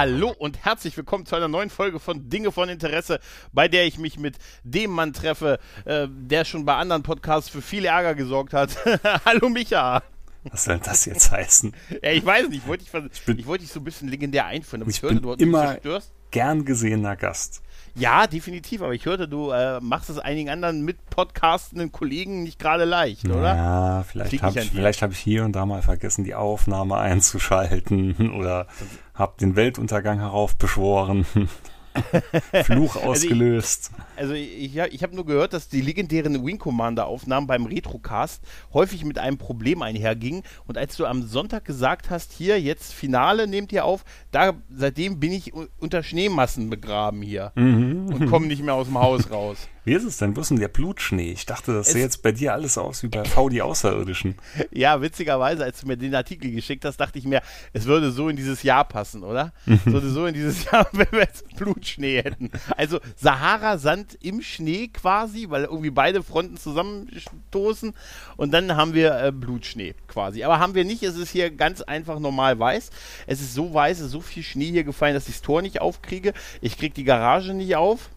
Hallo und herzlich willkommen zu einer neuen Folge von Dinge von Interesse, bei der ich mich mit dem Mann treffe, äh, der schon bei anderen Podcasts für viel Ärger gesorgt hat. Hallo Micha. Was soll das jetzt heißen? Ja, ich weiß nicht, ich wollte dich, ich, bin, ich wollte dich so ein bisschen legendär einführen, aber ich, ich hörte, bin du immer zerstörst. gern gesehener Gast. Ja, definitiv, aber ich hörte, du äh, machst es einigen anderen mit podcastenden Kollegen nicht gerade leicht, oder? Ja, vielleicht habe ich, hab ich hier und da mal vergessen, die Aufnahme einzuschalten oder habe den Weltuntergang heraufbeschworen. Fluch ausgelöst. Also ich, also ich, ich habe nur gehört, dass die legendären Wing Commander Aufnahmen beim Retrocast häufig mit einem Problem einhergingen. Und als du am Sonntag gesagt hast, hier jetzt Finale nehmt ihr auf, da seitdem bin ich unter Schneemassen begraben hier mhm. und komme nicht mehr aus dem Haus raus. Wie ist es denn? Wo ist denn der Blutschnee? Ich dachte, das sähe jetzt bei dir alles aus wie bei V die Außerirdischen. Ja, witzigerweise, als du mir den Artikel geschickt hast, dachte ich mir, es würde so in dieses Jahr passen, oder? Es würde so in dieses Jahr, wenn wir jetzt Blutschnee hätten. Also Sahara-Sand im Schnee quasi, weil irgendwie beide Fronten zusammenstoßen und dann haben wir äh, Blutschnee quasi. Aber haben wir nicht, es ist hier ganz einfach normal weiß. Es ist so weiß, es ist so viel Schnee hier gefallen, dass ich das Tor nicht aufkriege. Ich kriege die Garage nicht auf.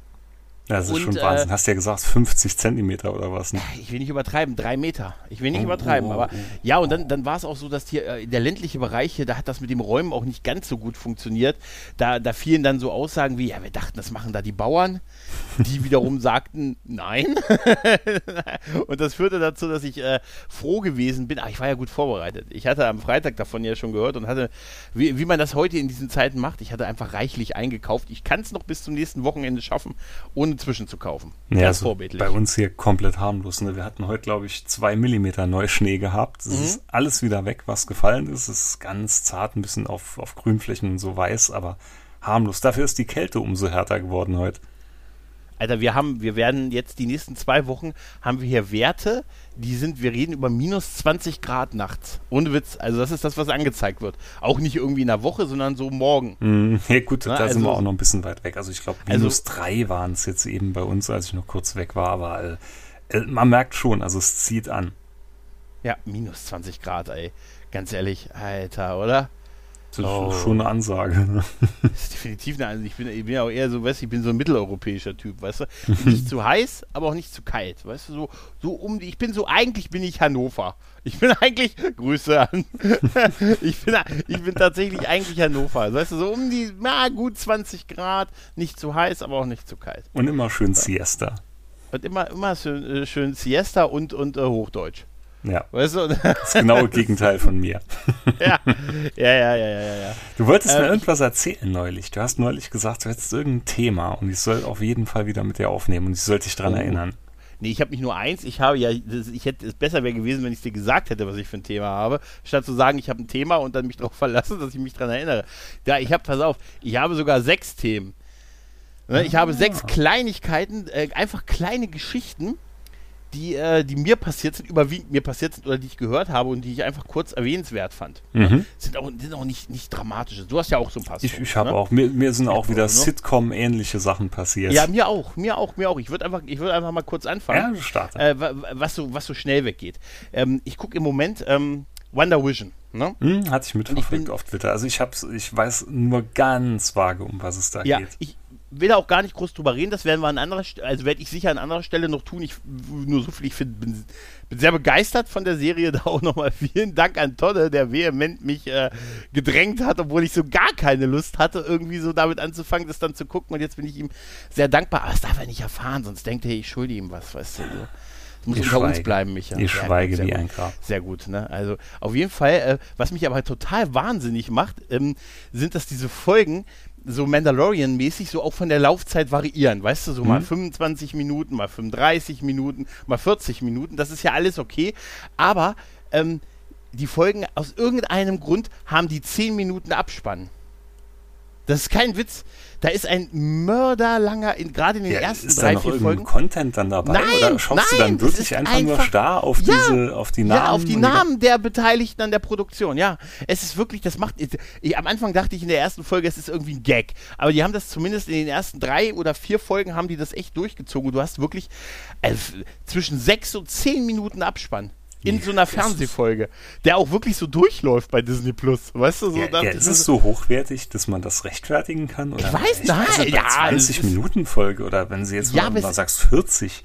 Das ist und, schon Wahnsinn. Äh, Hast ja gesagt, 50 Zentimeter oder was? Ne? Ich will nicht übertreiben, drei Meter. Ich will nicht oh, übertreiben, oh, aber oh, ja, und dann, dann war es auch so, dass hier äh, der ländliche Bereich hier, da hat das mit dem Räumen auch nicht ganz so gut funktioniert. Da, da fielen dann so Aussagen wie, ja, wir dachten, das machen da die Bauern. Die wiederum sagten, nein. und das führte dazu, dass ich äh, froh gewesen bin. Ach, ich war ja gut vorbereitet. Ich hatte am Freitag davon ja schon gehört und hatte, wie, wie man das heute in diesen Zeiten macht, ich hatte einfach reichlich eingekauft. Ich kann es noch bis zum nächsten Wochenende schaffen, ohne ohne zu kaufen. Ja, also vorbildlich. Bei uns hier komplett harmlos. Ne? Wir hatten heute, glaube ich, zwei Millimeter Neuschnee gehabt. Es mhm. ist alles wieder weg, was gefallen ist. Es ist ganz zart, ein bisschen auf, auf Grünflächen und so weiß, aber harmlos. Dafür ist die Kälte umso härter geworden heute. Alter, wir haben, wir werden jetzt die nächsten zwei Wochen haben wir hier Werte, die sind, wir reden über minus 20 Grad nachts. Ohne Witz. Also das ist das, was angezeigt wird. Auch nicht irgendwie in der Woche, sondern so morgen. Mm, ja gut, Na, da also, sind wir auch noch ein bisschen weit weg. Also ich glaube, minus also, drei waren es jetzt eben bei uns, als ich noch kurz weg war. Aber äh, äh man merkt schon, also es zieht an. Ja, minus 20 Grad, ey. Ganz ehrlich, Alter, oder? Das ist oh. schon eine Ansage. Ne? Das ist definitiv eine Ansage. Ich bin, ich bin ja auch eher so, weißt du, ich bin so ein mitteleuropäischer Typ, weißt du? Nicht zu heiß, aber auch nicht zu kalt, weißt du? So, so um die, ich bin so, eigentlich bin ich Hannover. Ich bin eigentlich, Grüße an, ich, bin, ich bin tatsächlich eigentlich Hannover. Weißt du, so um die, na gut 20 Grad, nicht zu heiß, aber auch nicht zu kalt. Und immer schön Siesta. Und immer, immer schön, äh, schön Siesta und, und äh, Hochdeutsch. Ja. Weißt du? Das genaue Gegenteil von mir. ja. ja, ja, ja, ja, ja. Du wolltest ähm, mir irgendwas erzählen neulich. Du hast neulich gesagt, du hättest irgendein Thema und ich soll auf jeden Fall wieder mit dir aufnehmen und ich sollte dich daran oh. erinnern. Nee, ich habe nicht nur eins, ich habe ja, ich hätte es besser wäre gewesen, wenn ich dir gesagt hätte, was ich für ein Thema habe, statt zu sagen, ich habe ein Thema und dann mich darauf verlassen, dass ich mich daran erinnere. Ja, ich habe, pass auf, ich habe sogar sechs Themen. Ne, ich habe ah. sechs Kleinigkeiten, äh, einfach kleine Geschichten, die, äh, die mir passiert sind, überwiegend mir passiert sind oder die ich gehört habe und die ich einfach kurz erwähnenswert fand. Mhm. Sind auch, sind auch nicht, nicht dramatische. Du hast ja auch so ein paar. Ich, ich habe ne? auch, mir, mir sind auch wieder ne? Sitcom-ähnliche Sachen passiert. Ja, mir auch, mir auch, mir auch. Ich würde einfach, ich einfach mal kurz anfangen. Ja, starte. Äh, was, so, was so schnell weggeht. Ähm, ich gucke im Moment ähm, Wonder Vision. Ne? Hm, hatte ich mitverfolgt auf Twitter. Also ich hab's, ich weiß nur ganz vage, um was es da ja, geht. Ich, will auch gar nicht groß drüber reden, das werden wir an anderer Stelle, also werde ich sicher an anderer Stelle noch tun. Ich nur so viel, ich find, bin, bin sehr begeistert von der Serie. Da auch nochmal vielen Dank an Todde, der vehement mich äh, gedrängt hat, obwohl ich so gar keine Lust hatte, irgendwie so damit anzufangen, das dann zu gucken. Und jetzt bin ich ihm sehr dankbar. Aber das darf er nicht erfahren, sonst denkt er, ich schulde ihm was, weißt du. So. Das muss ich unter schweige. uns bleiben, Micha. Ich ja, schweige wie gut. ein Grab. Sehr gut, ne? Also auf jeden Fall, äh, was mich aber total wahnsinnig macht, ähm, sind, dass diese Folgen so Mandalorian-mäßig so auch von der Laufzeit variieren. Weißt du, so mhm. mal 25 Minuten, mal 35 Minuten, mal 40 Minuten. Das ist ja alles okay. Aber ähm, die Folgen aus irgendeinem Grund haben die 10 Minuten Abspann. Das ist kein Witz. Da ist ein mörderlanger, in, gerade in den Ja, ersten ist drei, da noch vier Folgen. Content dann dabei? Nein, oder schaust du dann nein, wirklich ist einfach, nur einfach- starr auf Ja. diese, auf die Namen? Ja, auf die Namen der Beteiligten an der Produktion, ja. Es ist wirklich, das macht, ich, am Anfang dachte ich in der ersten Folge, es ist irgendwie ein Gag. Aber die haben das zumindest in den ersten drei oder vier Folgen haben die das echt durchgezogen. Du hast wirklich äh, zwischen sechs und zehn Minuten Abspann. In so einer Fernsehfolge, der auch wirklich so durchläuft bei Disney Plus. Weißt du, so Ja, ja, ich ist es so hochwertig, dass man das rechtfertigen kann? Oder? Ich weiß, nein, nicht, bei ja, es 20 ist- Minuten Folge oder wenn sie jetzt Ja, mal, mal sagst 40.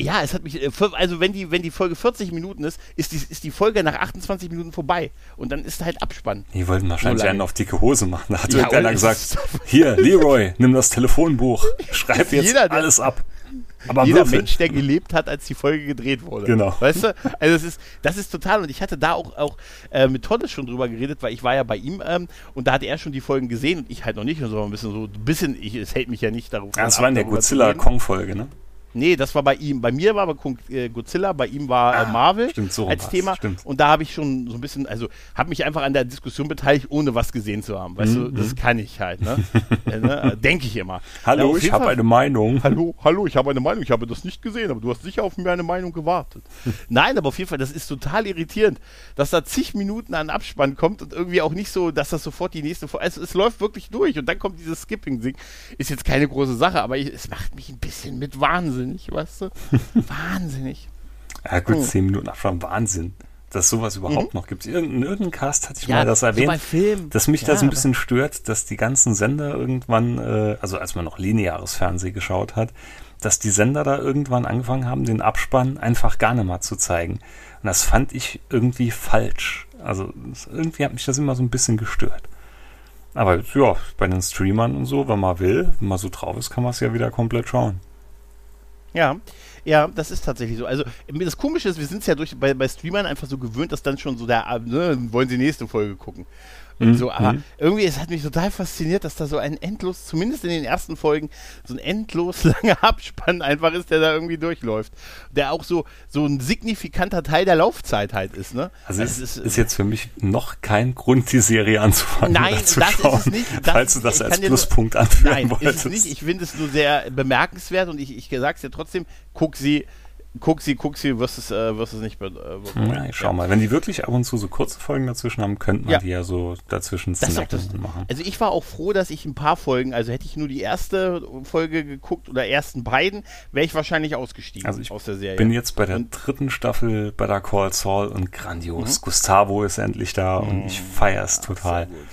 Ja, es hat mich, äh, also wenn die, wenn die Folge 40 Minuten ist, ist die, ist die Folge nach 28 Minuten vorbei. Und dann ist halt Abspann. Die wollten wahrscheinlich einen auf dicke Hose machen. Da hat Ja, irgendeiner gesagt, hier, Leroy, nimm das Telefonbuch, schreib jetzt Jeder, der- alles ab. Aber Jeder würfel. Mensch, der gelebt hat, als die Folge gedreht wurde. Genau. Weißt du? Also das ist, das ist total. Und ich hatte da auch, auch äh, mit Toddes schon drüber geredet, weil ich war ja bei ihm ähm, und da hat er schon die Folgen gesehen und ich halt noch nicht. Und so ein bisschen so, ein bisschen, ich, es hält mich ja nicht darauf. Ja, das ab, war in der darüber. Godzilla-Kong-Folge, ne? Nee, das war bei ihm. Bei mir war aber äh, Godzilla, bei ihm war äh, Ah, Marvel stimmt, so als Thema. stimmt. Und da habe ich schon so ein bisschen, also habe mich einfach an der Diskussion beteiligt, ohne was gesehen zu haben. Weißt Mhm, du, das kann ich halt, ne? äh, ne? Denke ich immer. Ja, Hallo, auf ich habe eine Meinung. Hallo, hallo, ich habe eine Meinung, ich habe das nicht gesehen, aber du hast sicher auf meine Meinung gewartet. Nein, aber auf jeden Fall, das ist total irritierend, dass da zig Minuten an Abspann kommt und irgendwie auch nicht so, dass das sofort die nächste Folge, also es läuft wirklich durch und dann kommt dieses Skipping-Ding. Ist jetzt keine große Sache, aber ich, es macht mich ein bisschen mit wahnsinnig, weißt du? wahnsinnig. Ja gut, Oh. 10 Minuten Abstand, Wahnsinn. Dass sowas überhaupt noch gibt. Irgendein, irgendein Cast hatte ich Mhm. Ja, mal das so erwähnt. Filmen. Dass mich Ja, das ein bisschen stört, dass die ganzen Sender irgendwann, äh, also als man noch lineares Fernsehen geschaut hat, dass die Sender da irgendwann angefangen haben, den Abspann einfach gar nicht mal zu zeigen. Und das fand ich irgendwie falsch. Also irgendwie hat mich das immer so ein bisschen gestört. Aber ja, bei den Streamern und so, wenn man will, wenn man so drauf ist, kann man es ja wieder komplett schauen. Ja, ja, das ist tatsächlich so. Also das Komische ist, wir sind es ja durch bei, bei Streamern einfach so gewöhnt, dass dann schon so der, ne, wollen sie nächste Folge gucken. Und Mhm, so, aber mhm. irgendwie, es hat mich total fasziniert, dass da so ein endlos, zumindest in den ersten Folgen, so ein endlos langer Abspann einfach ist, der da irgendwie durchläuft. Der auch so, so ein signifikanter Teil der Laufzeit halt ist, ne? Also es es ist, ist jetzt für mich noch kein Grund, die Serie anzufangen Nein, zu das ist schauen, es nicht. Das- falls du das als nur- Pluspunkt anführen Nein, wolltest. ist es nicht. Ich finde es nur sehr bemerkenswert und ich, ich sag's dir trotzdem, guck sie, guck sie, guck sie, wirst es, äh, wirst es nicht äh. Ja, ich schau mal. Wenn die wirklich ab und zu so kurze Folgen dazwischen haben, könnten man Ja. die ja so dazwischen snacken machen. also ich war auch froh, dass ich ein paar Folgen, also hätte ich nur die erste Folge geguckt oder ersten beiden, wäre ich wahrscheinlich ausgestiegen Also ich aus der Serie. Bin jetzt bei der Und- dritten Staffel bei der Call Saul und Mhm. grandios. Gustavo ist endlich da und ich feier's total. Sehr gut.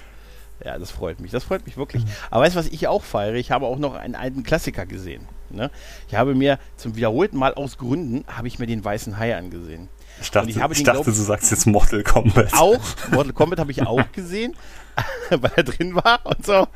Ja, das freut mich. Das freut mich wirklich. Aber weißt du, was ich auch feiere? Ich habe auch noch einen alten Klassiker gesehen. Ne? Ich habe mir zum wiederholten Mal aus Gründen, habe ich mir den Weißen Hai angesehen. Ich dachte, ich ich dachte glaub- du sagst jetzt Mortal Kombat. Auch, Mortal Kombat habe ich auch gesehen, weil er drin war und so.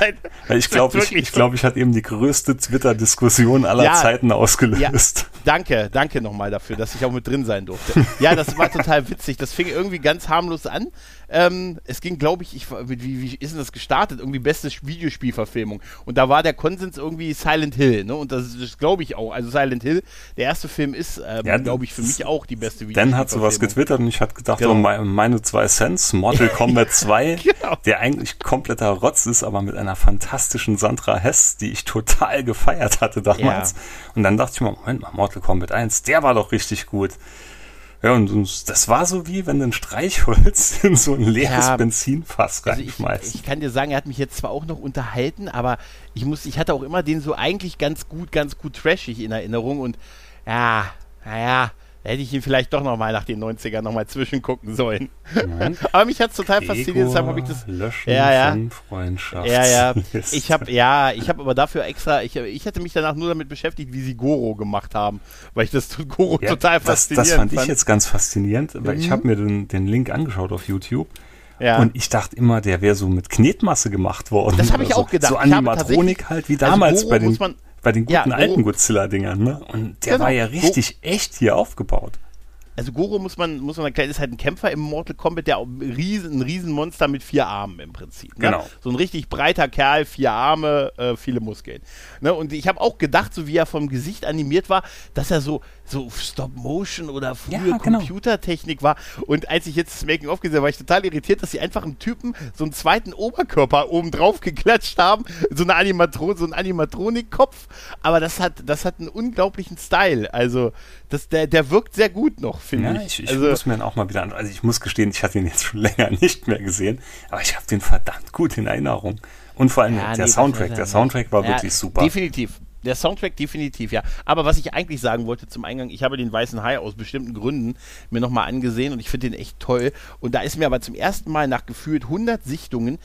Halt- Weil ich glaube, ich, ich, so. glaub, ich hatte eben die größte Twitter-Diskussion aller Ja, Zeiten ausgelöst. Danke, danke nochmal dafür, dass ich auch mit drin sein durfte. Ja, das war total witzig. Das fing irgendwie ganz harmlos an. Ähm, es ging, glaube ich, ich, wie, wie ist denn das gestartet? Irgendwie beste Videospielverfilmung. Und da war der Konsens irgendwie Silent Hill. Ne? Und das, das glaube ich auch. Also Silent Hill, der erste Film ist, ähm, Ja, glaube ich, für mich auch die beste Dan hat sowas Videospielverfilmung. getwittert und ich hatte gedacht, Genau. oh, meine, meine zwei Cents, Mortal Kombat 2, Genau. der eigentlich kompletter Rotz ist, aber mit einer fantastischen Sandra Hess, die ich total gefeiert hatte damals. Ja. Und dann dachte ich mir, Moment mal, Mortal Kombat 1, der war doch richtig gut. Ja, und, das war so wie, wenn du ein Streichholz in so ein leeres Ja. Benzinfass Also ich, reinschmeißt. ich kann dir sagen, er hat mich jetzt zwar auch noch unterhalten, aber ich muss, ich hatte auch immer den so eigentlich ganz gut, ganz gut trashig in Erinnerung und ja, naja, hätte ich ihn vielleicht doch noch mal nach den 90ern noch mal zwischengucken sollen. Nein. aber mich hat es total fasziniert, deshalb habe ich das Löschen Ja, ja. von Freundschaft. ja, ja. Ich habe ja, ich habe aber dafür extra, ich, ich hätte mich danach nur damit beschäftigt, wie sie Goro gemacht haben, weil ich das Goro Ja, total das, faszinierend das fand ich fand. jetzt ganz faszinierend, weil ich Mhm. habe mir den, den Link angeschaut auf YouTube ja. und ich dachte immer, der wäre so mit Knetmasse gemacht worden. Das habe ich so. auch gedacht. So Ich Animatronik halt, wie Also damals Goro bei, den, muss man- bei den Ja, guten Goro- alten Godzilla-Dingern. Ne? Und der Genau. war ja richtig echt hier aufgebaut. also Goro muss man, muss man erklären, ist halt ein Kämpfer im Mortal Kombat, der ein, riesen, ein Riesenmonster mit vier Armen im Prinzip. Ne? Genau. So ein richtig breiter Kerl, vier Arme, äh, viele Muskeln. Ne? Und ich habe auch gedacht, so wie er vom Gesicht animiert war, dass er so, so Stop-Motion oder frühe Ja, genau. Computertechnik war. Und als ich jetzt das Making-of gesehen habe, war ich total irritiert, dass sie einfach einem Typen so einen zweiten Oberkörper oben drauf geklatscht haben. So, eine Animatro so ein Animatronik-Kopf. Aber das hat, das hat einen unglaublichen Style. Also, das, der, der wirkt sehr gut noch, finde Ja, ich. ich, ich also, muss mir dann auch mal wieder an. Also ich muss gestehen, ich hatte ihn jetzt schon länger nicht mehr gesehen, aber ich habe den verdammt gut in Erinnerung. Und vor allem Ja, der nee, Soundtrack, der Soundtrack war ja, wirklich super. Definitiv. Der Soundtrack definitiv, ja. Aber was ich eigentlich sagen wollte zum Eingang, ich habe den Weißen Hai aus bestimmten Gründen mir nochmal angesehen und ich finde den echt toll. Und da ist mir aber zum ersten Mal nach gefühlt 100 Sichtungen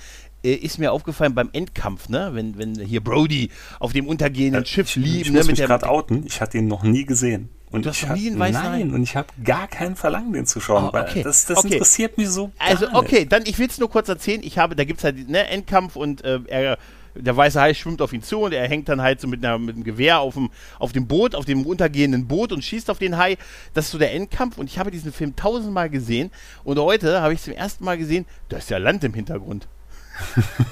äh, ist mir aufgefallen beim Endkampf, ne? Wenn, wenn hier Brody auf dem untergehenden Schiff Äh, ich, lieb, ich ne? muss mich der- gerade outen, ich hatte ihn noch nie gesehen. Und Du hast ich noch nie einen weißen Nein, Hai? und ich habe gar kein Verlangen, den zu schauen, Oh, weil okay. das, das Okay. interessiert mich so gar Also, nicht. okay, dann ich will es nur kurz erzählen. Ich habe, da gibt es halt ne, Endkampf und äh, er, der weiße Hai schwimmt auf ihn zu und er hängt dann halt so mit, einer, mit einem Gewehr auf dem, auf dem Boot, auf dem untergehenden Boot und schießt auf den Hai. Das ist so der Endkampf und ich habe diesen Film tausendmal gesehen und heute habe ich zum ersten Mal gesehen, da ist ja Land im Hintergrund.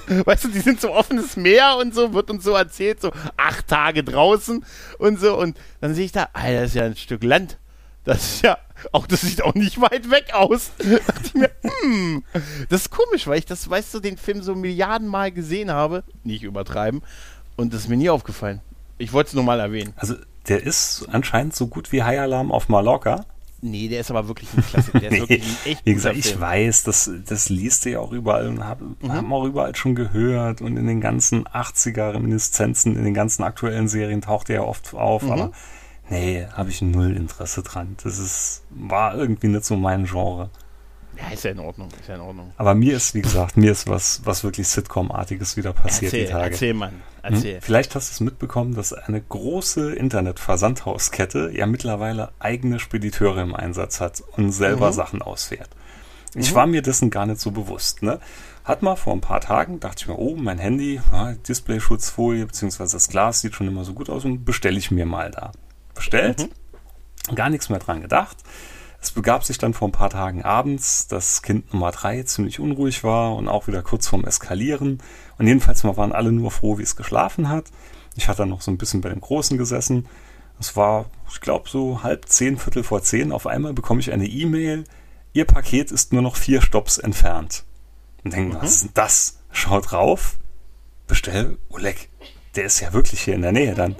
weißt du, die sind so offenes Meer und so, wird uns so erzählt, so acht Tage draußen und so und dann sehe ich da, Alter, das ist ja ein Stück Land. Das ist ja, auch das sieht auch nicht weit weg aus. dachte mir, hm, das ist komisch, weil ich das, weißt du, den Film so Milliardenmal gesehen habe, nicht übertreiben, und das ist mir nie aufgefallen. Ich wollte es nur mal erwähnen. Also der ist anscheinend so gut wie High Alarm auf Mallorca. Nee, der ist aber wirklich ein Klassiker. Der ist wirklich ein echt wie gesagt, guter ich weiß, das, das liest du ja auch überall und hab, Mhm. haben auch überall schon gehört und in den ganzen 80er Reminiszenzen, in den ganzen aktuellen Serien taucht er ja oft auf, Mhm. aber nee, habe ich null Interesse dran. Das ist, war irgendwie nicht so mein Genre. Ja, ist ja in Ordnung, ist ja in Ordnung. Aber mir ist, wie gesagt, mir ist was, was wirklich Sitcom-artiges wieder passiert Erzähl, die Tage. erzähl, Mann, Hm? erzähl. Vielleicht hast du es mitbekommen, dass eine große Internetversandhauskette ja mittlerweile eigene Spediteure im Einsatz hat und selber Mhm. Sachen ausfährt. Ich war mir dessen gar nicht so bewusst. Ne? Hat mal vor ein paar Tagen, dachte ich mir, oh, mein Handy, ja, Displayschutzfolie beziehungsweise das Glas sieht schon immer so gut aus und bestelle ich mir mal da. Bestellt, gar nichts mehr dran gedacht. Es begab sich dann vor ein paar Tagen abends, dass Kind Nummer drei ziemlich unruhig war und auch wieder kurz vorm Eskalieren. Und jedenfalls mal waren alle nur froh, wie es geschlafen hat. Ich hatte dann noch so ein bisschen bei dem Großen gesessen. Es war, ich glaube, so halb zehn, Viertel vor zehn. Auf einmal bekomme ich eine E-Mail. Ihr Paket ist nur noch vier Stops entfernt. Und denke, was ist denn das? Schaut drauf. Bestell Oleg. Der ist ja wirklich hier in der Nähe dann.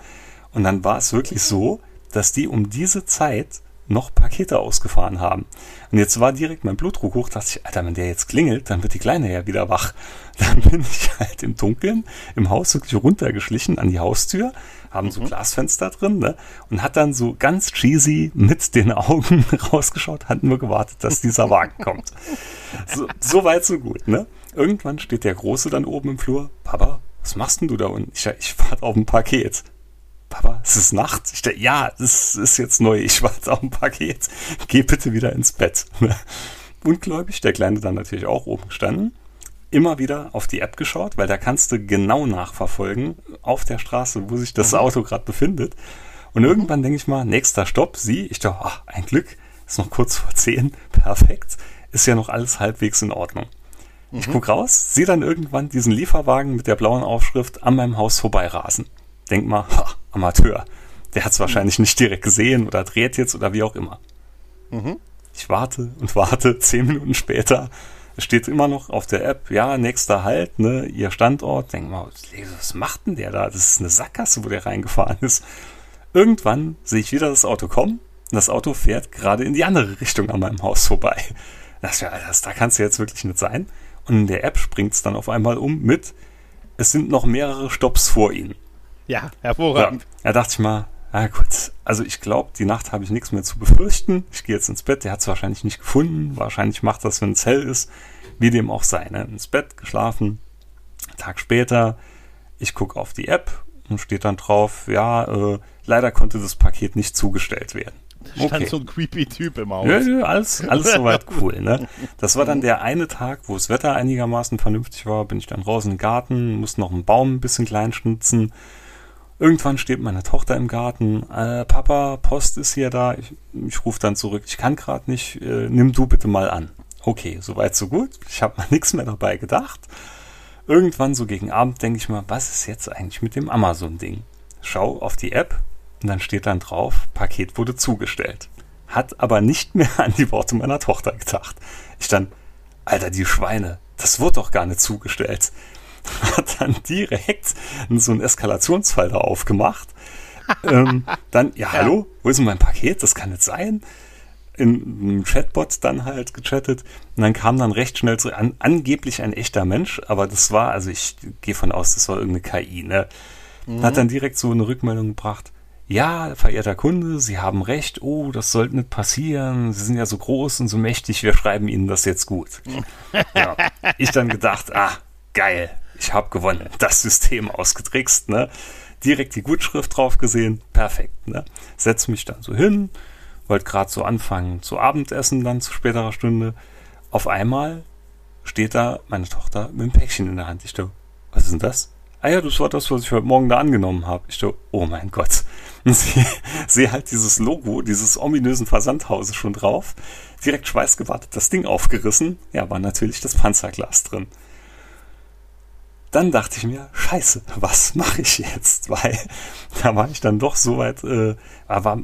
Und dann war es wirklich so, dass die um diese Zeit noch Pakete ausgefahren haben. Und jetzt war direkt mein Blutdruck hoch, dachte ich, Alter, wenn der jetzt klingelt, dann wird die Kleine ja wieder wach. Dann bin ich halt im Dunkeln im Haus wirklich runtergeschlichen an die Haustür, haben so Glasfenster drin, ne? Und hat dann so ganz cheesy mit den Augen rausgeschaut, hat nur gewartet, dass dieser Wagen kommt. So, so weit, so gut, ne? Irgendwann steht der Große dann oben im Flur, Papa, was machst denn du da unten? Ich, ich warte auf ein Paket. Papa, es ist Nacht. Ich dachte, ja, das ist jetzt neu. Ich warte auf ein Paket. Geh bitte wieder ins Bett. Ungläubig, der Kleine dann natürlich auch oben gestanden. Immer wieder auf die App geschaut, weil da kannst du genau nachverfolgen auf der Straße, wo sich das Auto gerade befindet. Und irgendwann denke ich mal, nächster Stopp, sie. Ich dachte, ach, ein Glück, ist noch kurz vor zehn, perfekt. Ist ja noch alles halbwegs in Ordnung. Ich guck raus, sehe dann irgendwann diesen Lieferwagen mit der blauen Aufschrift an meinem Haus vorbeirasen. Denk mal, ha, Amateur. Der hat es wahrscheinlich nicht direkt gesehen oder dreht jetzt oder wie auch immer. Ich warte und warte, zehn Minuten später es steht immer noch auf der App, ja, nächster Halt, ne, ihr Standort. Denk mal, was macht denn der da? Das ist eine Sackgasse, wo der reingefahren ist. Irgendwann sehe ich wieder das Auto kommen das Auto fährt gerade in die andere Richtung an meinem Haus vorbei. Das, das, da kannst du jetzt wirklich nicht sein. Und in der App springt es dann auf einmal um mit, es sind noch mehrere Stops vor Ihnen. Ja, Ja, hervorragend. da dachte ich mal, ah gut, also ich glaube, die Nacht habe ich nichts mehr zu befürchten. Ich gehe jetzt ins Bett, der hat es wahrscheinlich nicht gefunden. Wahrscheinlich macht das, wenn es hell ist, wie dem auch sei. Ne? Ins Bett, geschlafen. Tag später, ich gucke auf die App und steht dann drauf, ja, äh, leider konnte das Paket nicht zugestellt werden. Stand so ein creepy Typ im Haus. Ja, ja, alles, alles soweit cool, ne? Das war dann der eine Tag, wo das Wetter einigermaßen vernünftig war, bin ich dann raus in den Garten, musste noch einen Baum ein bisschen klein schnitzen. Irgendwann steht meine Tochter im Garten, äh, Papa, Post ist hier da. Ich, ich rufe dann zurück, ich kann gerade nicht, äh, nimm du bitte mal an. Okay, soweit so gut. Ich habe mal nichts mehr dabei gedacht. Irgendwann so gegen Abend denke ich mal, was ist jetzt eigentlich mit dem Amazon-Ding? Schau auf die App und dann steht dann drauf, Paket wurde zugestellt. Hat aber nicht mehr an die Worte meiner Tochter gedacht. Ich dann, Alter, die Schweine, das wurde doch gar nicht zugestellt. hat dann direkt so einen Eskalationsfall da aufgemacht. ähm, dann, ja, hallo, wo ist denn mein Paket? Das kann nicht sein. In einem Chatbot dann halt gechattet. Und dann kam dann recht schnell so an, angeblich ein echter Mensch, aber das war, also ich gehe von aus, das war irgendeine KI, ne? Mhm. Hat dann direkt so eine Rückmeldung gebracht. Ja, verehrter Kunde, Sie haben recht. Oh, das sollte nicht passieren. Sie sind ja so groß und so mächtig. Wir schreiben Ihnen das jetzt gut. ja. Ich dann gedacht, ah, geil ich habe gewonnen. Das System ausgetrickst, ne? Direkt die Gutschrift drauf gesehen, perfekt, ne? Setz mich dann so hin, wollte gerade so anfangen zu Abendessen dann zu späterer Stunde. Auf einmal steht da meine Tochter mit einem Päckchen in der Hand. Ich dachte, was ist denn das? Ah ja, das war das, was ich heute Morgen da angenommen habe. Ich dachte, oh mein Gott. Und sie, sehe halt dieses Logo, dieses ominösen Versandhauses schon drauf. Direkt schweißgewartet, das Ding aufgerissen. Ja, war natürlich das Panzerglas drin dann dachte ich mir, scheiße, was mache ich jetzt? Weil da war ich dann doch so weit, äh, war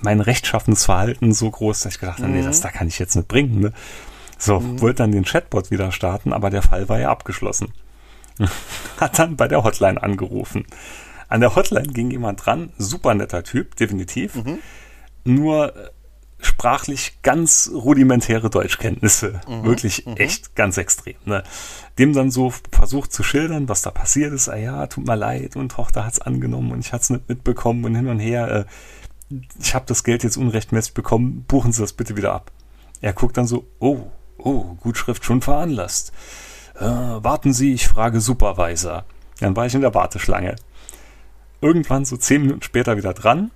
mein rechtschaffenes Verhalten so groß, dass ich gedacht habe, mhm. nee, das da kann ich jetzt nicht bringen. Ne? So, mhm. wollte dann den Chatbot wieder starten, aber der Fall war ja abgeschlossen. Hat dann bei der Hotline angerufen. An der Hotline ging jemand dran, super netter Typ, definitiv. Mhm. Nur sprachlich ganz rudimentäre Deutschkenntnisse. Mhm. Wirklich mhm. echt ganz extrem. Ne? Dem dann so versucht zu schildern, was da passiert ist. Ah ja, tut mir leid und Tochter hat's angenommen und ich hat's nicht mitbekommen und hin und her. Äh, ich habe das Geld jetzt unrechtmäßig bekommen, buchen Sie das bitte wieder ab. Er guckt dann so, oh, oh, Gutschrift schon veranlasst. Äh, warten Sie, ich frage Supervisor. Dann war ich in der Warteschlange. Irgendwann so zehn Minuten später wieder dran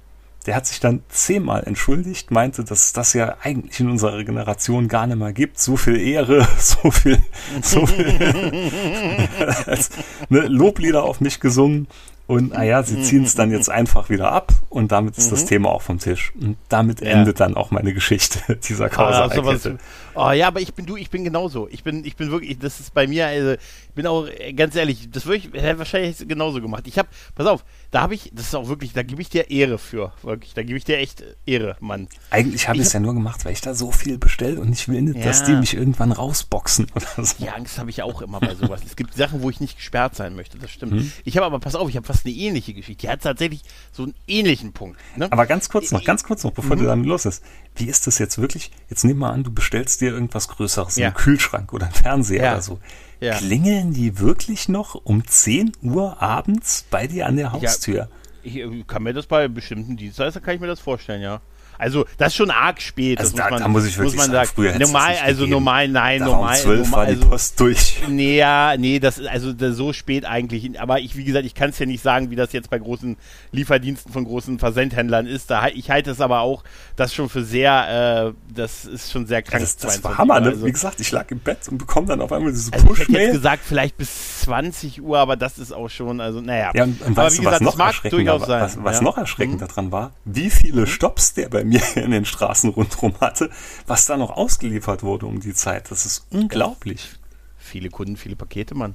der hat sich dann zehnmal entschuldigt, meinte, dass es das ja eigentlich in unserer Generation gar nicht mehr gibt. So viel Ehre, so viel, so viel als, ne, Loblieder auf mich gesungen. Und naja, sie ziehen es dann jetzt einfach wieder ab und damit ist das mhm. Thema auch vom Tisch. Und damit ja. endet dann auch meine Geschichte dieser Kausalkette. Oh ja, aber ich bin du, ich bin genauso. Ich bin, ich bin wirklich, das ist bei mir, also ich bin auch äh, ganz ehrlich, das würde ich wahrscheinlich genauso gemacht. Ich habe, pass auf, da habe ich, das ist auch wirklich, da gebe ich dir Ehre für, wirklich, da gebe ich dir echt Ehre, Mann. Eigentlich habe ich es ja nur gemacht, weil ich da so viel bestelle und ich will nicht, ja. dass die mich irgendwann rausboxen oder so. Die Angst habe ich auch immer bei sowas. es gibt Sachen, wo ich nicht gesperrt sein möchte, das stimmt. Hm. Ich habe aber, pass auf, ich habe fast eine ähnliche Geschichte. Die hat tatsächlich so einen ähnlichen Punkt. Ne? Aber ganz kurz noch, ganz kurz noch, bevor mhm. du dann los ist. Wie ist das jetzt wirklich? Jetzt nimm mal an, du bestellst dir irgendwas Größeres, ja. einen Kühlschrank oder einen Fernseher ja. oder so. Ja. Klingeln die wirklich noch um 10 Uhr abends bei dir an der Haustür? Ich, ich kann mir das bei bestimmten Dienstleistern kann ich mir das vorstellen, ja. Also das ist schon arg spät. Also da, muss man, da muss ich wirklich muss man sagen, früher normal, also normal, nein, da normal. Um 12 war die also Post durch. Nee, ja, nee, das also das, so spät eigentlich. Aber ich, wie gesagt, ich kann es ja nicht sagen, wie das jetzt bei großen Lieferdiensten von großen Versendhändlern ist. Da, ich halte es aber auch, das schon für sehr, äh, das ist schon sehr krank. Ja, das, das war Hammer, ne? Also, wie gesagt, ich lag im Bett und bekomme dann auf einmal diese also Push-Mail. Ich hätte jetzt gesagt, vielleicht bis 20 Uhr, aber das ist auch schon, also naja. Ja, und, und aber weißt wie du, gesagt, was noch erschreckender, war, was, was ja? noch erschreckender mhm. dran war, wie viele mhm. Stops der bei mir in den Straßen rundherum hatte, was da noch ausgeliefert wurde um die Zeit. Das ist unglaublich. Viele Kunden, viele Pakete, Mann.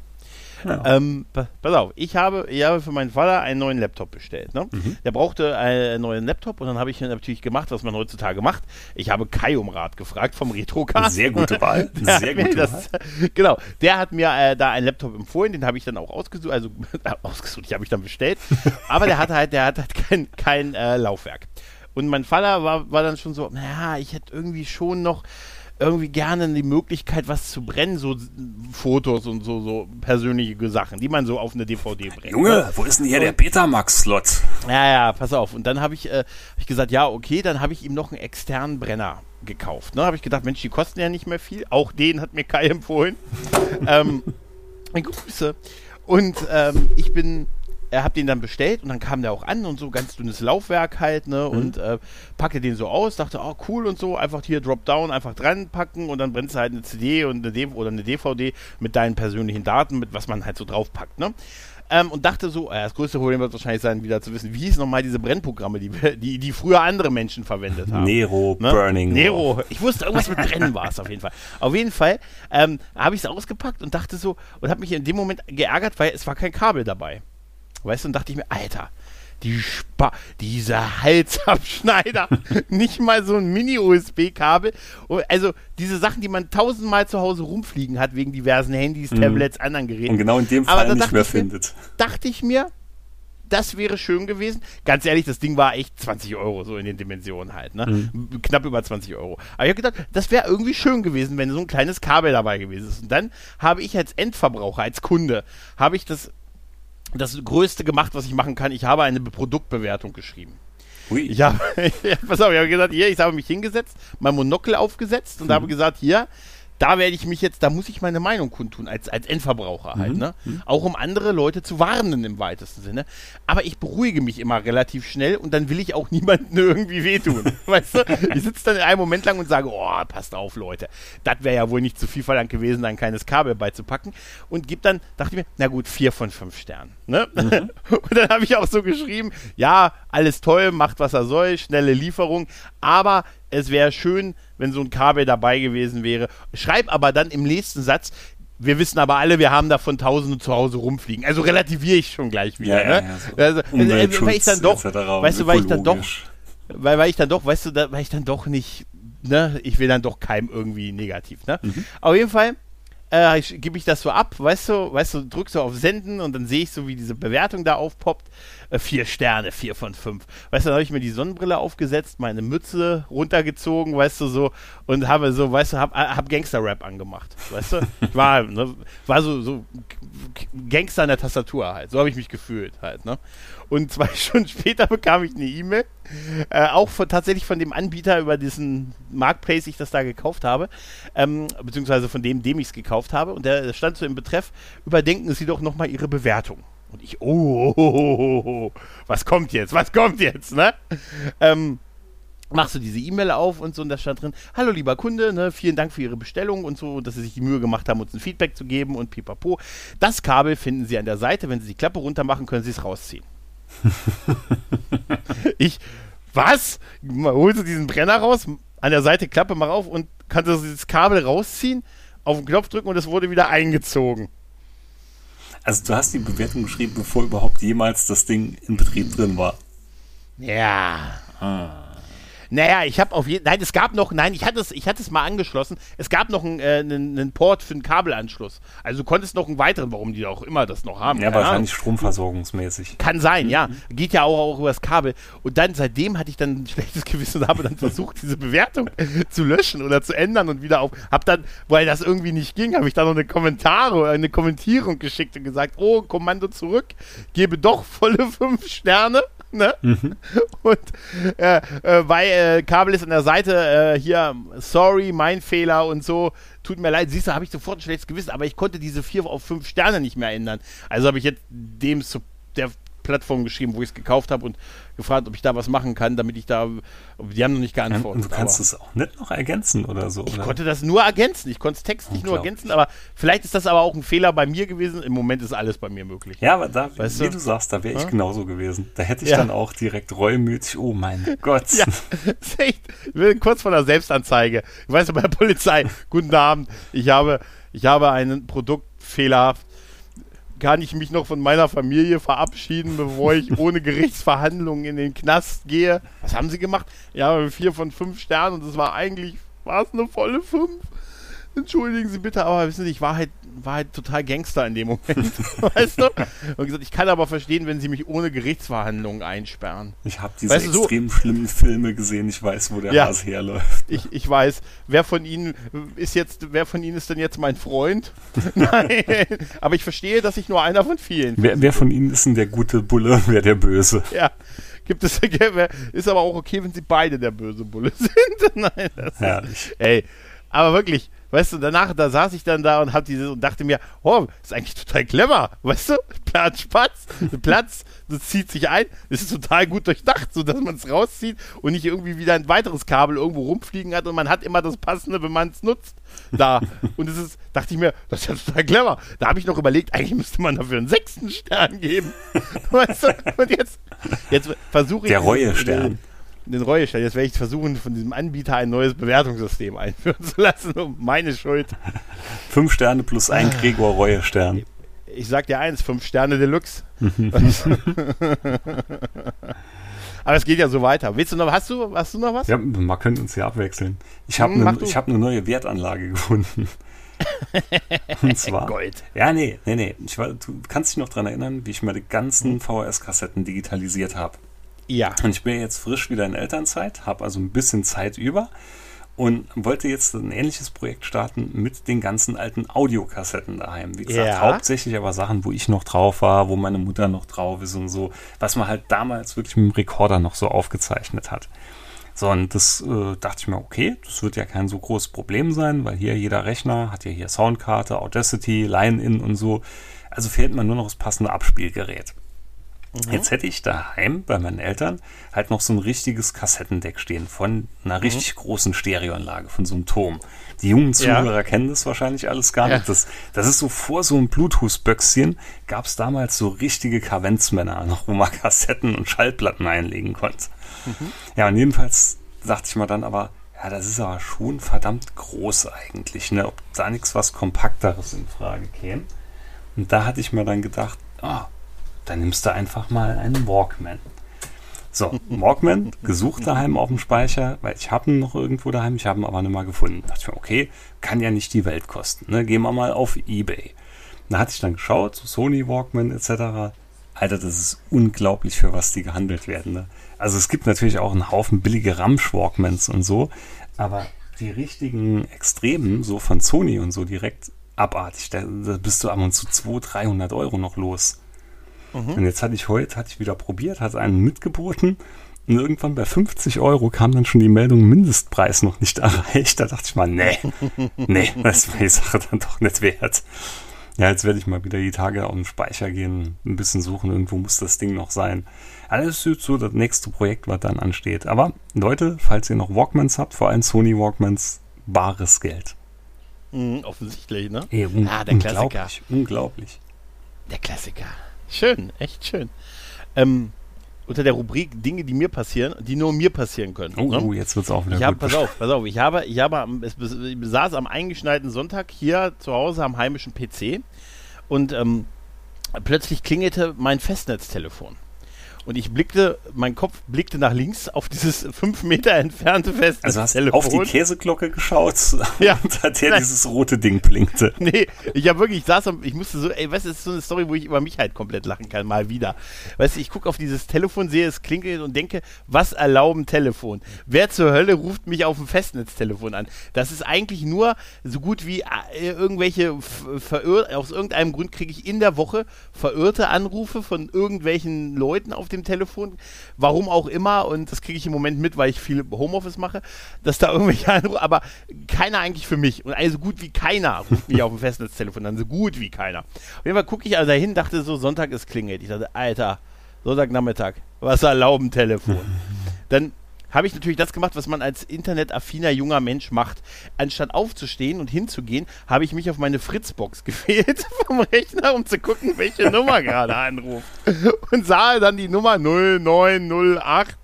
Ja. Ähm, pass auf, ich habe, ich habe für meinen Vater einen neuen Laptop bestellt. Ne? Mhm. Der brauchte einen neuen Laptop und dann habe ich natürlich gemacht, was man heutzutage macht. Ich habe Kai um Rat gefragt vom Retrocast. Sehr gute Wahl. Sehr gute das, Wahl. Genau, der hat mir äh, da einen Laptop empfohlen, den habe ich dann auch ausgesucht, also äh, ausgesucht, ich habe ich dann bestellt. Aber der hat halt, der hat halt kein, kein äh, Laufwerk. Und mein Vater war, war dann schon so, naja, ich hätte irgendwie schon noch irgendwie gerne die Möglichkeit, was zu brennen, so Fotos und so, so persönliche Sachen, die man so auf eine DVD brennt. Junge, ne? wo ist denn hier und, der Betamax-Slot? Ja, ja, pass auf. Und dann habe ich, äh, hab ich gesagt, ja, okay, dann habe ich ihm noch einen externen Brenner gekauft. Ne? Habe ich gedacht, Mensch, die kosten ja nicht mehr viel. Auch den hat mir Kai empfohlen. ähm, Grüße. Und ähm, ich bin er hat den dann bestellt und dann kam der auch an und so ganz dünnes Laufwerk halt, ne? Mhm. Und äh, packte den so aus, dachte, oh cool und so, einfach hier Dropdown, einfach dran packen und dann brennst du halt eine CD und eine D oder eine DVD mit deinen persönlichen Daten, mit was man halt so draufpackt, ne? ähm, und dachte so, äh, das größte Problem wird wahrscheinlich sein, wieder zu wissen, wie hieß nochmal diese Brennprogramme, die, die, die früher andere Menschen verwendet haben. Nero, Ne? Burning. Nero. Ich wusste, irgendwas mit Brennen war es auf jeden Fall. Auf jeden Fall ähm, habe ich es ausgepackt und dachte so, und habe mich in dem Moment geärgert, weil es war kein Kabel dabei. Weißt du, und dachte ich mir, Alter, die Spa dieser Halsabschneider, nicht mal so ein Mini-USB-Kabel. Also diese Sachen, die man tausendmal zu Hause rumfliegen hat, wegen diversen Handys, Tablets, anderen Geräten. Und genau in dem Fall nicht mehr ich mir- findet. dachte ich mir, das wäre schön gewesen. Ganz ehrlich, das Ding war echt 20 Euro, so in den Dimensionen halt. Ne? Mhm. Knapp über 20 Euro. Aber ich habe gedacht, das wäre irgendwie schön gewesen, wenn so ein kleines Kabel dabei gewesen ist. Und dann habe ich als Endverbraucher, als Kunde, habe ich das, das Größte gemacht, was ich machen kann. Ich habe eine Produktbewertung geschrieben. Hui. Ich habe, pass auf, ich habe gesagt, hier, ich habe mich hingesetzt, mein Monokel aufgesetzt und habe gesagt, hier, da werde ich mich jetzt, da muss ich meine Meinung kundtun, als, als Endverbraucher halt, ne? Auch um andere Leute zu warnen im weitesten Sinne. Aber ich beruhige mich immer relativ schnell und dann will ich auch niemandem irgendwie wehtun. weißt du? Ich sitze dann einen Moment lang und sage, oh, passt auf, Leute. Das wäre ja wohl nicht zu viel verlangt gewesen, da ein kleines Kabel beizupacken. Und gib dann, dachte ich mir, na gut, vier von fünf Sternen. Ne? Und dann habe ich auch so geschrieben, ja, alles toll, macht was er soll, schnelle Lieferung, aber es wäre schön, wenn so ein Kabel dabei gewesen wäre. Schreib aber dann im nächsten Satz, wir wissen aber alle, wir haben davon Tausende zu Hause rumfliegen. Also relativiere ich schon gleich wieder. Ja, ja, ne? ja, so also, äh, weil ich dann doch, weißt du, weil ich dann doch, weil, weil ich dann doch, weißt du, da, weil ich dann doch nicht, ne, ich will dann doch keinem irgendwie negativ, ne? Mhm. Auf jeden Fall äh, ich- gebe ich das so ab, weißt du, weißt du, drück so auf Senden und dann sehe ich so, wie diese Bewertung da aufpoppt. Äh, vier Sterne, vier von fünf. Weißt du, dann habe ich mir die Sonnenbrille aufgesetzt, meine Mütze runtergezogen, weißt du, so, und habe so, weißt du, hab, äh, hab Gangster-Rap angemacht, weißt du? Ich war, ne, war so, so Gangster an der Tastatur halt. So habe ich mich gefühlt halt, ne? Und zwei Stunden später bekam ich eine E-Mail, äh, auch von, tatsächlich von dem Anbieter, über diesen Marketplace ich das da gekauft habe, ähm, beziehungsweise von dem, dem ich es gekauft habe. Und der stand so im Betreff, überdenken Sie doch nochmal Ihre Bewertung. Und ich, oh, oh, oh, oh, oh, was kommt jetzt, was kommt jetzt, ne? Ähm, machst du diese E-Mail auf und so und da stand drin, hallo lieber Kunde, ne, vielen Dank für Ihre Bestellung und so, dass Sie sich die Mühe gemacht haben, uns ein Feedback zu geben und pipapo. Das Kabel finden Sie an der Seite, wenn Sie die Klappe runter machen, können Sie es rausziehen. ich, was? Holst du diesen Brenner raus, an der Seite Klappe mal auf und kannst du dieses Kabel rausziehen, auf den Knopf drücken und es wurde wieder eingezogen. Also du hast die Bewertung geschrieben, bevor überhaupt jemals das Ding in Betrieb drin war. Ja. Naja, ich habe auf jeden Nein, es gab noch, nein, ich hatte es, ich hatte es mal angeschlossen. Es gab noch einen, äh, einen, einen Port für einen Kabelanschluss. Also du konntest noch einen weiteren, warum die auch immer das noch haben. Ja, wahrscheinlich Ahnung. stromversorgungsmäßig. Kann sein, ja. Geht ja auch, auch übers Kabel. Und dann, seitdem hatte ich dann ein schlechtes Gewissen und habe dann versucht, diese Bewertung zu löschen oder zu ändern und wieder auf. Hab dann, weil das irgendwie nicht ging, habe ich dann noch eine Kommentare, eine Kommentierung geschickt und gesagt, oh, Kommando zurück, gebe doch volle fünf Sterne. Ne? Und äh, äh, weil äh, Kabel ist an der Seite äh, hier, sorry, mein Fehler und so, tut mir leid, siehst du, habe ich sofort ein schlechtes Gewissen, aber ich konnte diese vier auf fünf Sterne nicht mehr ändern. Also habe ich jetzt dem der Plattform geschrieben, wo ich es gekauft habe und gefragt, ob ich da was machen kann, damit ich da, die haben noch nicht geantwortet. und du kannst es auch nicht noch ergänzen oder so. ich oder? konnte das nur ergänzen, ich konnte es textlich nur ergänzen, aber vielleicht ist das aber auch ein Fehler bei mir gewesen. Im Moment ist alles bei mir möglich. Ja, aber da, Weißt wie du? du sagst, da wäre ich genauso gewesen. Da hätte ich Ja. dann auch direkt reumütig, oh mein Gott. Ja, ist echt, kurz vor der Selbstanzeige. Ich weiß bei der Polizei, guten Abend, ich habe, ich habe ein Produkt fehlerhaft. Kann ich mich noch von meiner Familie verabschieden, bevor ich ohne Gerichtsverhandlungen in den Knast gehe? Was haben sie gemacht? Ja, vier von fünf Sternen und das war eigentlich, war es eine volle fünf? Entschuldigen Sie bitte, aber wissen Sie, ich war halt, war halt total Gangster in dem Moment, weißt du? Und gesagt, ich kann aber verstehen, wenn Sie mich ohne Gerichtsverhandlungen einsperren. Ich habe diese Weißt du, so- extrem schlimmen Filme gesehen. Ich weiß, wo der Ja. Hase herläuft. Ich, ich weiß, wer von Ihnen ist jetzt, wer von Ihnen ist denn jetzt mein Freund? Nein, aber ich verstehe, dass ich nur einer von vielen bin. Wer, wer von Ihnen ist denn der gute Bulle, wer der Böse? Ja, gibt es, ist aber auch okay, wenn Sie beide der böse Bulle sind. Nein, das ist, Herrlich. ey, aber wirklich, weißt du, danach, da saß ich dann da und hab diese und dachte mir, oh, ist eigentlich total clever, weißt du? Platz, Spatz, Platz, das zieht sich ein, das ist total gut durchdacht, so dass man es rauszieht und nicht irgendwie wieder ein weiteres Kabel irgendwo rumfliegen hat und man hat immer das passende, wenn man es nutzt, da. Und es ist, dachte ich mir, das ist ja total clever. Da habe ich noch überlegt, eigentlich müsste man dafür einen sechsten Stern geben. weißt du? Und jetzt, jetzt versuche ich. Der Reue-Stern den Reue stellen. Jetzt werde ich versuchen, von diesem Anbieter ein neues Bewertungssystem einführen zu lassen. Um meine Schuld. Fünf Sterne plus ein Gregor Reue-Stern. Ich sag dir eins, fünf Sterne Deluxe. Aber es geht ja so weiter. Willst du noch, hast du, hast du noch was? Ja, man könnte uns ja abwechseln. Ich habe Hm, eine hab ne neue Wertanlage gefunden. Und zwar. Gold. Ja, nee, nee, nee. Ich du kannst dich noch dran erinnern, wie ich meine ganzen VHS-Kassetten digitalisiert habe. Ja. Und ich bin jetzt frisch wieder in Elternzeit, habe also ein bisschen Zeit über und wollte jetzt ein ähnliches Projekt starten mit den ganzen alten Audiokassetten daheim. Wie gesagt, Ja. hauptsächlich aber Sachen, wo ich noch drauf war, wo meine Mutter noch drauf ist und so, was man halt damals wirklich mit dem Rekorder noch so aufgezeichnet hat. So, und das äh, dachte ich mir, okay, das wird ja kein so großes Problem sein, weil hier jeder Rechner hat ja hier Soundkarte, Audacity, Line-In und so. Also fehlt mir nur noch das passende Abspielgerät. Jetzt hätte ich daheim bei meinen Eltern halt noch so ein richtiges Kassettendeck stehen von einer richtig großen Stereoanlage, von so einem Turm. Die jungen Ja. Zuhörer kennen das wahrscheinlich alles gar Ja. nicht. Das, das ist so vor so einem Bluetooth-Böckschen gab es damals so richtige Kaventsmänner noch, wo man Kassetten und Schallplatten einlegen konnte. Ja, und jedenfalls dachte ich mal dann aber, ja, das ist aber schon verdammt groß eigentlich, ne? Ob da nichts was Kompakteres in Frage käme. Und da hatte ich mir dann gedacht, ah, dann nimmst du einfach mal einen Walkman. So, Walkman, gesucht daheim auf dem Speicher, weil ich habe ihn noch irgendwo daheim, ich habe ihn aber nicht mal gefunden. Da dachte ich mir, okay, kann ja nicht die Welt kosten. Ne? Gehen wir mal auf Ebay. Da hatte ich dann geschaut, so Sony Walkman etc. Alter, das ist unglaublich, für was die gehandelt werden. Ne? Also es gibt natürlich auch einen Haufen billige Ramsch-Walkmans und so, aber die richtigen Extremen, so von Sony und so direkt abartig, da, da bist du ab und zu 200, 300 Euro noch los. Und jetzt hatte ich heute, hatte ich wieder probiert, hatte einen mitgeboten und irgendwann bei 50 Euro kam dann schon die Meldung, Mindestpreis noch nicht erreicht. Da dachte ich mal, nee, nee, das ist mir die Sache dann doch nicht wert. Ja, jetzt werde ich mal wieder die Tage auf den Speicher gehen, ein bisschen suchen, irgendwo muss das Ding noch sein. Alles ist so das nächste Projekt, was dann ansteht. Aber Leute, falls ihr noch Walkmans habt, vor allem Sony Walkmans, bares Geld. Mhm, offensichtlich, ne? Ey, un Ah, der Klassiker. unglaublich, unglaublich. Der Klassiker. Schön, echt schön. Ähm, unter der Rubrik Dinge, die mir passieren, die nur mir passieren können. Oh, ne? oh, jetzt wird's auch wieder Ich gut. pass auf, pass auf, ich habe, ich habe, am, es besaß am eingeschneiten Sonntag hier zu Hause am heimischen PC und ähm, plötzlich klingelte mein Festnetztelefon. Und ich blickte, mein Kopf blickte nach links auf dieses fünf Meter entfernte Also hast du auf die Käseglocke geschaut Ja. hat der Nein. dieses rote Ding blinkte. Nee, ich habe wirklich, ich saß ich musste so, ey, weißt du, das ist so eine Story, wo ich über mich halt komplett lachen kann, mal wieder. Weißt du, ich gucke auf dieses Telefon, sehe es klingelt und denke, was erlauben Telefon? Wer zur Hölle ruft mich auf dem Festnetztelefon an? Das ist eigentlich nur so gut wie äh, irgendwelche, aus irgendeinem Grund kriege ich in der Woche verirrte Anrufe von irgendwelchen Leuten auf dem Telefon, warum auch immer, und das kriege ich im Moment mit, weil ich viel Homeoffice mache, dass da irgendwelche Anrufe, aber keiner eigentlich für mich. Und also gut wie keiner ruft mich auf dem Festnetztelefon an, so gut wie keiner. Auf jeden Fall gucke ich also dahin, dachte so, Sonntag ist klingelt. Ich dachte, Alter, Sonntagnachmittag, was erlauben Telefon? Dann habe ich natürlich das gemacht, was man als internetaffiner junger Mensch macht. Anstatt aufzustehen und hinzugehen, habe ich mich auf meine Fritzbox gefehlt vom Rechner, um zu gucken, welche Nummer gerade anruft. Und sah dann die Nummer 0908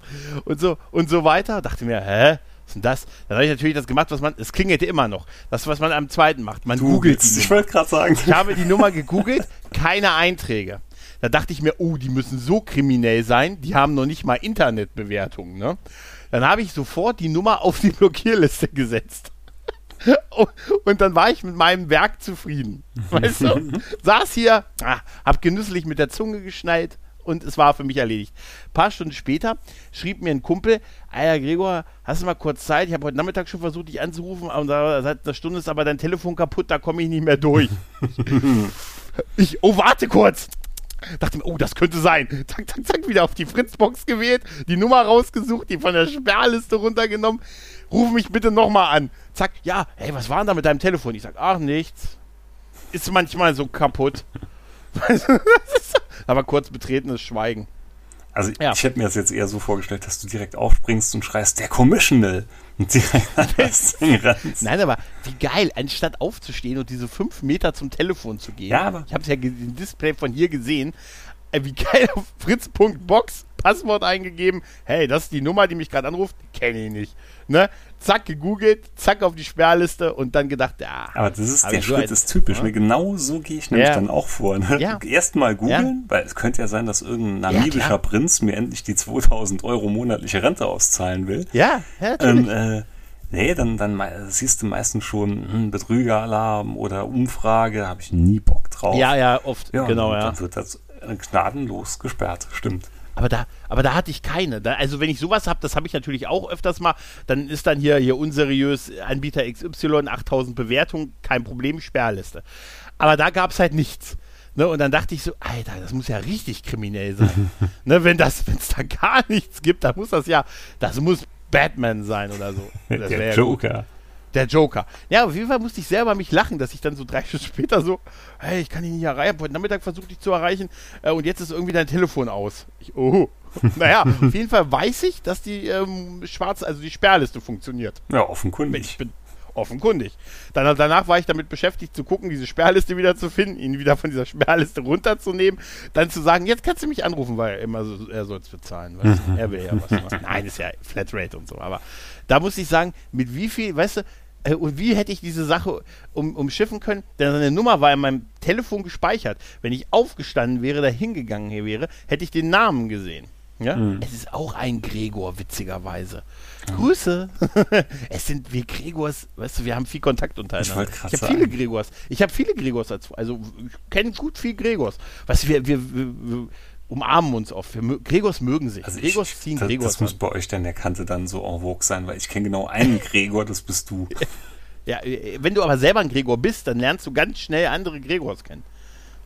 und so und so weiter. Dachte mir, hä? Was ist denn das? Dann habe ich natürlich das gemacht, was man, es klingelte immer noch. Das, was man am zweiten macht. Man googelt. Ich wollte gerade sagen. Ich habe die Nummer gegoogelt, keine Einträge. Da dachte ich mir, oh, die müssen so kriminell sein, die haben noch nicht mal Internetbewertungen. Ne? Dann habe ich sofort die Nummer auf die Blockierliste gesetzt. Und dann war ich mit meinem Werk zufrieden. Weißt du? Saß hier, ah, hab genüsslich mit der Zunge geschnallt und es war für mich erledigt. Ein paar Stunden später schrieb mir ein Kumpel, Alter Gregor, hast du mal kurz Zeit? Ich habe heute Nachmittag schon versucht, dich anzurufen, da- seit einer Stunde ist aber dein Telefon kaputt, da komme ich nicht mehr durch. ich, oh, warte kurz. Dachte mir, oh, das könnte sein. Zack, zack, zack, wieder auf die Fritzbox gewählt, die Nummer rausgesucht, die von der Sperrliste runtergenommen. Ruf mich bitte nochmal an. Zack, ja, hey, was war denn da mit deinem Telefon? Ich sag, ach, nichts. Ist manchmal so kaputt. Aber kurz betretenes Schweigen. Also ja. ich hätte mir das jetzt eher so vorgestellt, dass du direkt aufspringst und schreist, der Commissional. Und das Nein, aber wie geil, anstatt aufzustehen und diese fünf Meter zum Telefon zu gehen. Ja, aber ich habe es ja im Display von hier gesehen. Äh, wie geil auf fritz.box Passwort eingegeben. Hey, das ist die Nummer, die mich gerade anruft. Kenne ich nicht. Ne? Zack, gegoogelt, zack auf die Sperrliste und dann gedacht, ja. Aber das ist der Schritt, so ist typisch. Ne? Genau so gehe ich nämlich ja. dann auch vor. Ne? Ja. Erstmal googeln, weil es könnte ja sein, dass irgendein namibischer Prinz mir endlich die 2000 Euro monatliche Rente auszahlen will. Ja, ja ähm, äh, Nee, dann, dann siehst du meistens schon hm, Betrügeralarm oder Umfrage, habe ich nie Bock drauf. Ja, ja, oft, ja, genau, ja. Dann wird das gnadenlos gesperrt, stimmt. Aber da, aber da hatte ich keine. Da, also wenn ich sowas habe, das habe ich natürlich auch öfters mal, dann ist dann hier, hier unseriös Anbieter XY, 8000 Bewertungen, kein Problem, Sperrliste. Aber da gab es halt nichts. Ne, und dann dachte ich so, Alter, das muss ja richtig kriminell sein. ne, wenn es da gar nichts gibt, dann muss das ja, das muss Batman sein oder so. Das Der Joker. Der Joker. Ja, auf jeden Fall musste ich selber mich lachen, dass ich dann so drei Stunden später so, hey, ich kann ihn nicht erreichen. Heute Nachmittag versucht dich zu erreichen äh, und jetzt ist irgendwie dein Telefon aus. Ich, oh. naja, auf jeden Fall weiß ich, dass die ähm, schwarze, also die Sperrliste funktioniert. Ja, offenkundig. Ich bin offenkundig. Dann, danach war ich damit beschäftigt, zu gucken, diese Sperrliste wieder zu finden, ihn wieder von dieser Sperrliste runterzunehmen, dann zu sagen, jetzt kannst du mich anrufen, weil er immer so, er soll es bezahlen. Weißt du? Er will ja was machen. Nein, ist ja Flatrate und so. Aber da muss ich sagen, mit wie viel, weißt du, und wie hätte ich diese Sache um, umschiffen können? Denn seine Nummer war in meinem Telefon gespeichert. Wenn ich aufgestanden wäre, da hingegangen wäre, hätte ich den Namen gesehen. Ja? Mhm. Es ist auch ein Gregor, witzigerweise. Mhm. Grüße. es sind wir Gregors, weißt du, wir haben viel Kontakt untereinander. Ich, ich habe viele Gregors. Ich habe viele Gregors dazu. Also ich kenne gut viel Gregors. Weißt du, wir, wir, wir umarmen uns oft. Wir, Gregors mögen sich. Also Gregors ich, ziehen das, Gregors. Das muss bei euch dann der Kante dann so en vogue sein, weil ich kenne genau einen Gregor, das bist du. Ja, äh, wenn du aber selber ein Gregor bist, dann lernst du ganz schnell andere Gregors kennen.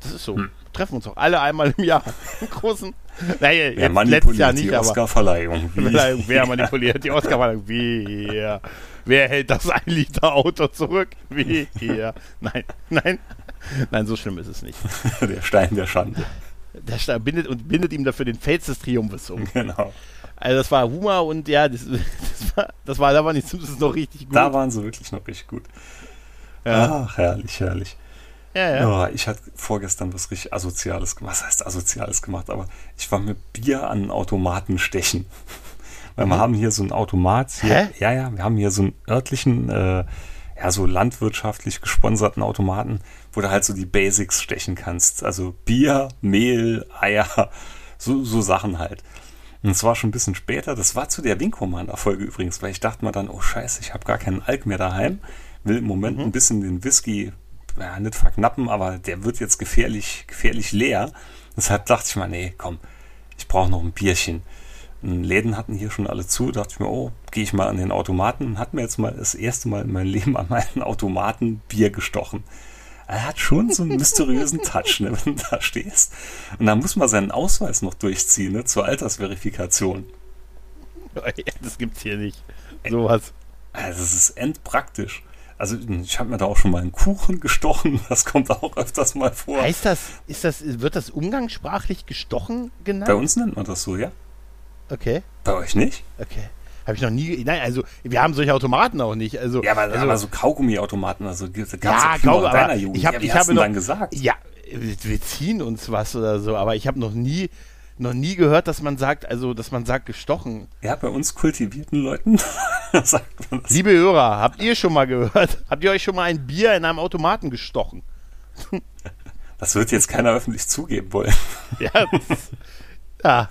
Das ist so. Hm. Treffen uns auch alle einmal im Jahr. Im großen. Naja, Wer manipuliert Jahr nicht, die Oscarverleihung? Wer manipuliert die Oscarverleihung? Wer? Wer hält das ein Liter Auto zurück? Wer? Nein, nein. Nein, so schlimm ist es nicht. der Stein der Schande der Stein bindet und bindet ihm dafür den Fels des Triumphes um. Genau. Also das war Humor und ja, das, das, war, das war, da war nicht, das noch richtig gut. Da waren sie wirklich noch richtig gut. Ja. Ach, herrlich, herrlich. Ja, ja. Oh, ich hatte vorgestern was richtig Asoziales gemacht. Was heißt Asoziales gemacht? Aber ich war mit Bier an Automaten stechen. Weil mhm. wir haben hier so einen Automat. Hier, Hä? Ja, ja, wir haben hier so einen örtlichen, äh, ja, so landwirtschaftlich gesponserten Automaten, wo du halt so die Basics stechen kannst. Also Bier, Mehl, Eier, so, so Sachen halt. Und es war schon ein bisschen später, das war zu der Wing Commander-Folge übrigens, weil ich dachte mir dann, oh scheiße, ich habe gar keinen Alk mehr daheim, will im Moment mhm. ein bisschen den Whisky, ja, nicht verknappen, aber der wird jetzt gefährlich, gefährlich leer. Deshalb dachte ich mir, nee, komm, ich brauche noch ein Bierchen. Läden hatten hier schon alle zu, dachte ich mir, oh, gehe ich mal an den Automaten und hat mir jetzt mal das erste Mal in meinem Leben an meinen Automaten Bier gestochen. Er hat schon so einen mysteriösen Touch, ne, wenn du da stehst. Und dann muss man seinen Ausweis noch durchziehen, ne, zur Altersverifikation. Das gibt's hier nicht. Sowas. Also, es ist endpraktisch. Also ich habe mir da auch schon mal einen Kuchen gestochen, das kommt auch öfters mal vor. Heißt das, ist das, wird das umgangssprachlich gestochen genannt? Bei uns nennt man das so, ja. Okay. Bei euch nicht? Okay. Habe ich noch nie. Nein, also wir haben solche Automaten auch nicht. Also, ja, aber, also, aber so Kaugummi-Automaten, also ganz ja, Kaugummi, deiner Jugend. Ich habe, ja, ich habe noch, dann gesagt. Ja, wir ziehen uns was oder so, aber ich habe noch nie noch nie gehört, dass man sagt, also dass man sagt gestochen. Ja, bei uns kultivierten Leuten sagt man das. Liebe Hörer, habt ihr schon mal gehört? Habt ihr euch schon mal ein Bier in einem Automaten gestochen? Das wird jetzt keiner öffentlich zugeben wollen. Ja. ja.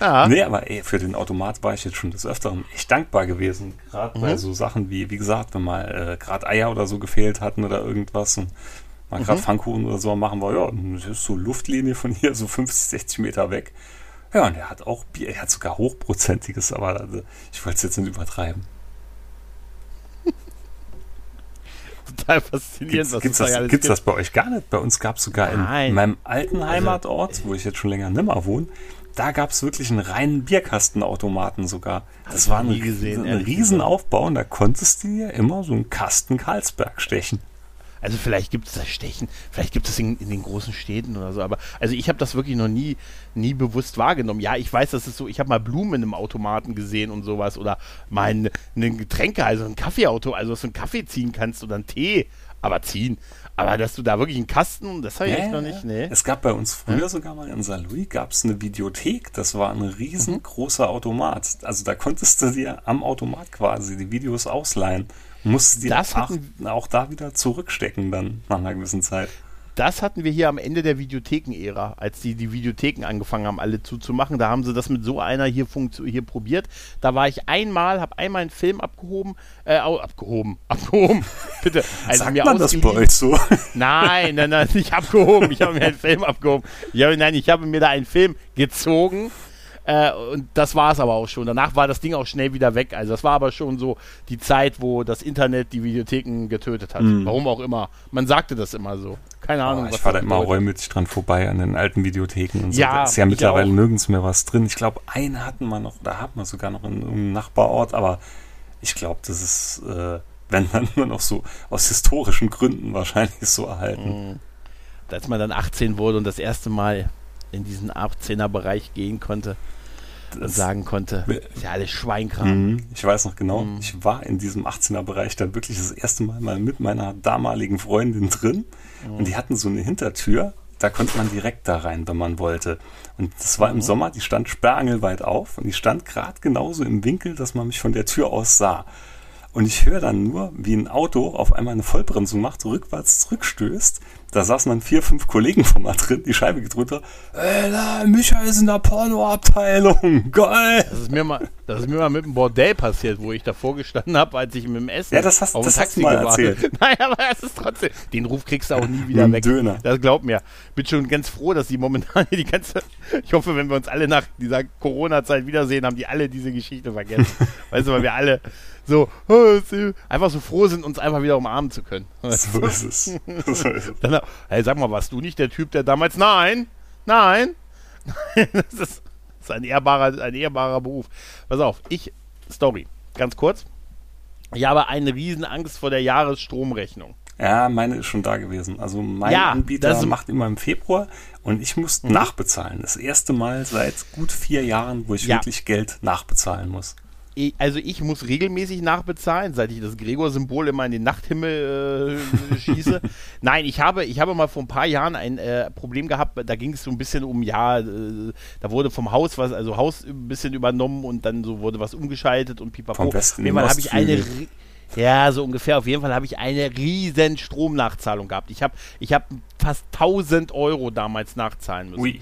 Ja. Nee, aber ey, für den Automat war ich jetzt schon des Öfteren echt dankbar gewesen. Gerade mhm. bei so Sachen wie, wie gesagt, wenn mal äh, gerade Eier oder so gefehlt hatten oder irgendwas und mal gerade mhm. Pfannkuchen oder so machen wir, ja, das ist so Luftlinie von hier, so 50, 60 Meter weg. Ja, und er hat auch Bier, er hat sogar hochprozentiges, aber also, ich wollte es jetzt nicht übertreiben. total faszinierend. Gibt's, gibt's, das, da gibt's das bei euch gar nicht? Bei uns gab es sogar in, in, meinem alten also, Heimatort, also, wo ich jetzt schon länger nimmer wohne, da gab es wirklich einen reinen Bierkastenautomaten sogar. Das war ein, gesehen, ein Riesenaufbau und da konntest du dir immer so einen Kasten Karlsberg stechen. Also vielleicht gibt es das Stechen, vielleicht gibt es in, in, den großen Städten oder so, aber also ich habe das wirklich noch nie, nie bewusst wahrgenommen. Ja, ich weiß, das ist so, ich habe mal Blumen im Automaten gesehen und sowas oder mal ein, ein Getränke, also ein Kaffeeauto, also dass du einen Kaffee ziehen kannst oder einen Tee, aber ziehen. Aber dass du da wirklich einen Kasten, das habe ich echt noch nicht, nee. Es gab bei uns früher ja? sogar mal in St. Louis gab es eine Videothek, das war ein riesengroßer. Automat. Also da konntest du dir am Automat quasi die Videos ausleihen. Musste die das auch, auch da wieder zurückstecken dann nach einer gewissen Zeit. Das hatten wir hier am Ende der Videotheken-Ära, als die die Videotheken angefangen haben, alle zuzumachen. Da haben sie das mit so einer hier, hier probiert. Da war ich einmal, habe einmal einen Film abgehoben, äh, abgehoben, abgehoben, bitte. Also Sagt mir man das bei euch so? Nein, nein, nein, nicht abgehoben. Ich habe mir einen Film abgehoben. Ich habe, nein, ich habe mir da einen Film gezogen äh, und das war es aber auch schon. Danach war das Ding auch schnell wieder weg. Also das war aber schon so die Zeit, wo das Internet die Videotheken getötet hat. Mhm. Warum auch immer. Man sagte das immer so. Keine oh, Ahnung. ich fahre da immer reumütig dran vorbei an den alten Videotheken und so. Ja, da ist ja mittlerweile nirgends mehr was drin. Ich glaube, eine hatten wir noch, da hat man sogar noch in einem Nachbarort, aber ich glaube, das ist, äh, wenn dann nur noch so aus historischen Gründen wahrscheinlich so erhalten. Mhm. Als man dann 18 wurde und das erste Mal in diesen 18er Bereich gehen konnte und sagen konnte, ist ja alles Schweinkram. Mhm. Ich weiß noch genau, mhm. ich war in diesem 18er-Bereich dann wirklich das erste Mal mal mit meiner damaligen Freundin drin mhm. und die hatten so eine Hintertür, da konnte man direkt da rein, wenn man wollte. Und das war im mhm. Sommer, die stand sperrangelweit auf und die stand gerade genauso im Winkel, dass man mich von der Tür aus sah. Und ich höre dann nur, wie ein Auto auf einmal eine Vollbremsung macht, rückwärts zurückstößt da saßen dann vier, fünf Kollegen von mal drin, die Scheibe gedrückt haben. Ey, da, Micha ist in der Pornoabteilung. Geil. Das ist mir mal, das ist mir mal mit dem Bordell passiert, wo ich davor gestanden habe, als ich mit dem Essen ja, das hast, auf das Taxi hast du mal gewartet. erzählt. Naja, aber es ist trotzdem, den Ruf kriegst du auch nie wieder weg. Döner. Das glaub mir. Bin schon ganz froh, dass die momentan die ganze, ich hoffe, wenn wir uns alle nach dieser Corona-Zeit wiedersehen, haben die alle diese Geschichte vergessen. weißt du, weil wir alle so, einfach so froh sind, uns einfach wieder umarmen zu können. So ist es. So ist es. Dann, hey, sag mal, warst du nicht der Typ, der damals, nein, nein, das ist, das ist ein ehrbarer, ein ehrbarer Beruf. Pass auf, ich, Story, ganz kurz. Ich habe eine riesen Angst vor der Jahresstromrechnung. Ja, meine ist schon da gewesen. Also mein ja, Anbieter macht immer im Februar und ich muss mhm. nachbezahlen. Das erste Mal seit gut vier Jahren, wo ich ja. wirklich Geld nachbezahlen muss also ich muss regelmäßig nachbezahlen, seit ich das Gregor-Symbol immer in den Nachthimmel äh, schieße. Nein, ich habe, ich habe mal vor ein paar Jahren ein äh, Problem gehabt, da ging es so ein bisschen um, ja, äh, da wurde vom Haus was, also Haus ein bisschen übernommen und dann so wurde was umgeschaltet und pipapo. Vom Westen in habe ich eine ja, so ungefähr. Auf jeden Fall habe ich eine riesen Stromnachzahlung gehabt. Ich habe ich hab fast 1000 Euro damals nachzahlen müssen. Ui.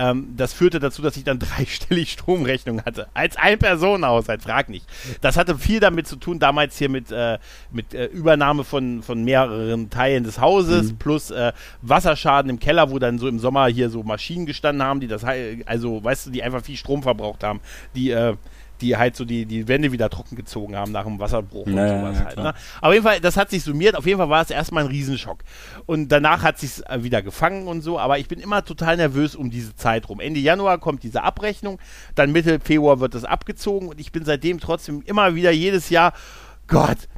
Ähm, das führte dazu, dass ich dann dreistellig Stromrechnung hatte. Als Ein-Personen-Haushalt, frag nicht. Das hatte viel damit zu tun, damals hier mit, äh, mit äh, Übernahme von, von mehreren Teilen des Hauses, mhm. plus äh, Wasserschaden im Keller, wo dann so im Sommer hier so Maschinen gestanden haben, die das, also, weißt du, die einfach viel Strom verbraucht haben, die, äh, die halt so die, die Wände wieder trocken gezogen haben nach dem Wasserbruch und naja, sowas ja, halt. Ne? Auf jeden Fall, das hat sich summiert. Auf jeden Fall war es erstmal ein Riesenschock. Und danach hat sich äh, wieder gefangen und so. Aber ich bin immer total nervös um diese Zeit rum. Ende Januar kommt diese Abrechnung, dann Mitte Februar wird das abgezogen und ich bin seitdem trotzdem immer wieder jedes Jahr, Gott,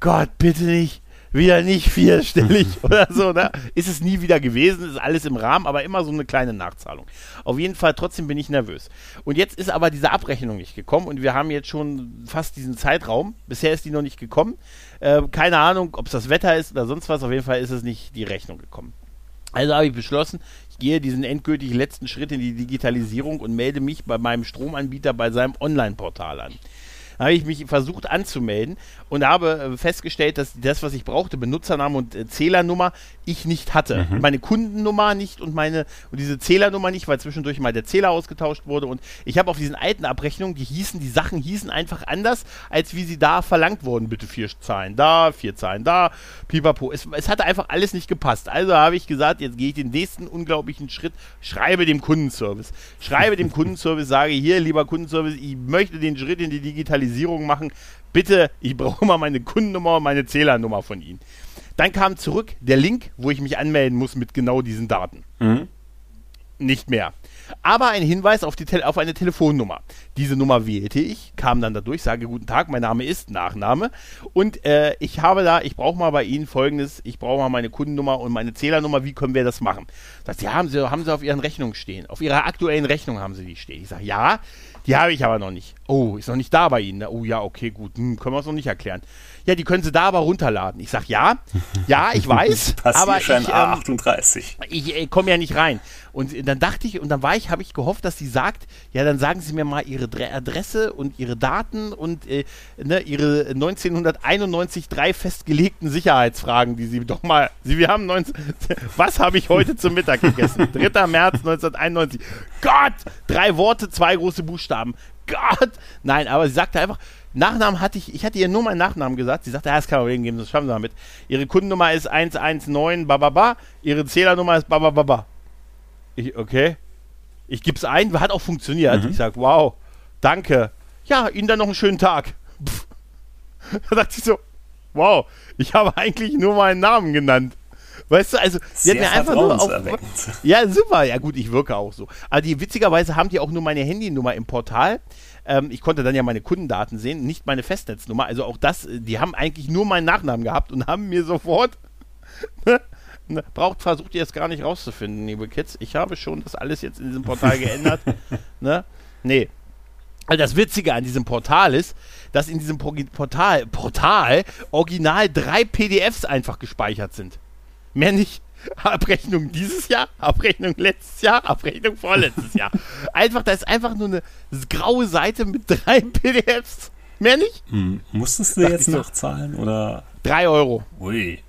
Gott, bitte nicht wieder nicht vierstellig oder so, ne? Ist es nie wieder gewesen, ist alles im Rahmen, aber immer so eine kleine Nachzahlung. Auf jeden Fall, trotzdem bin ich nervös. Und jetzt ist aber diese Abrechnung nicht gekommen und wir haben jetzt schon fast diesen Zeitraum. Bisher ist die noch nicht gekommen. Äh, keine Ahnung, ob es das Wetter ist oder sonst was. Auf jeden Fall ist es nicht die Rechnung gekommen. Also habe ich beschlossen, ich gehe diesen endgültig letzten Schritt in die Digitalisierung und melde mich bei meinem Stromanbieter bei seinem Online-Portal an habe ich mich versucht anzumelden und habe äh, festgestellt, dass das, was ich brauchte, Benutzername und äh, Zählernummer, ich nicht hatte. Mhm. Meine Kundennummer nicht und meine und diese Zählernummer nicht, weil zwischendurch mal der Zähler ausgetauscht wurde. Und ich habe auf diesen alten Abrechnungen, die hießen, die Sachen hießen einfach anders, als wie sie da verlangt wurden. Bitte vier Zahlen da, vier Zahlen da, pipapo. Es, es hatte einfach alles nicht gepasst. Also habe ich gesagt, jetzt gehe ich den nächsten unglaublichen Schritt, schreibe dem Kundenservice. Schreibe dem Kundenservice, sage hier, lieber Kundenservice, ich möchte den Schritt in die Digitalisierung machen. Bitte, ich brauche mal meine Kundennummer und meine Zählernummer von Ihnen. Dann kam zurück der Link, wo ich mich anmelden muss mit genau diesen Daten. Mhm. Nicht mehr. Aber ein Hinweis auf, auf eine Telefonnummer. Diese Nummer wählte ich, kam dann dadurch, sage guten Tag, mein Name ist Nachname und äh, ich habe da, ich brauche mal bei Ihnen folgendes, ich brauche mal meine Kundennummer und meine Zählernummer, wie können wir das machen? Sagt, ja, haben Sie, haben Sie auf Ihren Rechnungen stehen, auf Ihrer aktuellen Rechnung haben Sie die stehen. Ich sage, ja, die habe ich aber noch nicht. Oh, ist noch nicht da bei Ihnen. Oh ja, okay, gut, hm, können wir es noch nicht erklären. Ja, die können Sie da aber runterladen. Ich sage, ja, ja, ich weiß, aber ich, ähm, A38. ich äh, komme ja nicht rein. Und dann dachte ich, und dann war ich, habe ich gehofft, dass sie sagt, ja, dann sagen Sie mir mal Ihre Dre Adresse und Ihre Daten und äh, ne, Ihre 1991 drei festgelegten Sicherheitsfragen, die Sie doch mal, Sie, wir haben 19, was habe ich heute zum Mittag gegessen? 3. März 1991. Gott! Drei Worte, zwei große Buchstaben. Gott! Nein, aber sie sagte einfach, Nachnamen hatte ich, ich hatte ihr nur meinen Nachnamen gesagt. Sie sagte, ja, das kann man geben, das schaffen Sie damit. Ihre Kundennummer ist 119 bababa, Ihre Zählernummer ist babababa. Ich, okay. Ich gebe es ein, hat auch funktioniert. Mhm. Ich sage, wow, danke. Ja, Ihnen dann noch einen schönen Tag. Pff. Da dachte ich so, wow, ich habe eigentlich nur meinen Namen genannt. Weißt du, also, die hat mir einfach nur auf. Ja, super. Ja, gut, ich wirke auch so. Aber die, witzigerweise haben die auch nur meine Handynummer im Portal. Ähm, ich konnte dann ja meine Kundendaten sehen, nicht meine Festnetznummer. Also auch das, äh, die haben eigentlich nur meinen Nachnamen gehabt und haben mir sofort. ne, braucht, versucht ihr es gar nicht rauszufinden, liebe Kids. Ich habe schon das alles jetzt in diesem Portal geändert. ne? Nee. Also das Witzige an diesem Portal ist, dass in diesem Portal, Portal original drei PDFs einfach gespeichert sind. Mehr nicht. Abrechnung dieses Jahr, Abrechnung letztes Jahr, Abrechnung vorletztes Jahr. Einfach, da ist einfach nur eine graue Seite mit drei PDFs. Mehr nicht? Hm. Musstest du Dachte jetzt ich so. nachzahlen oder? Drei Euro. Ui.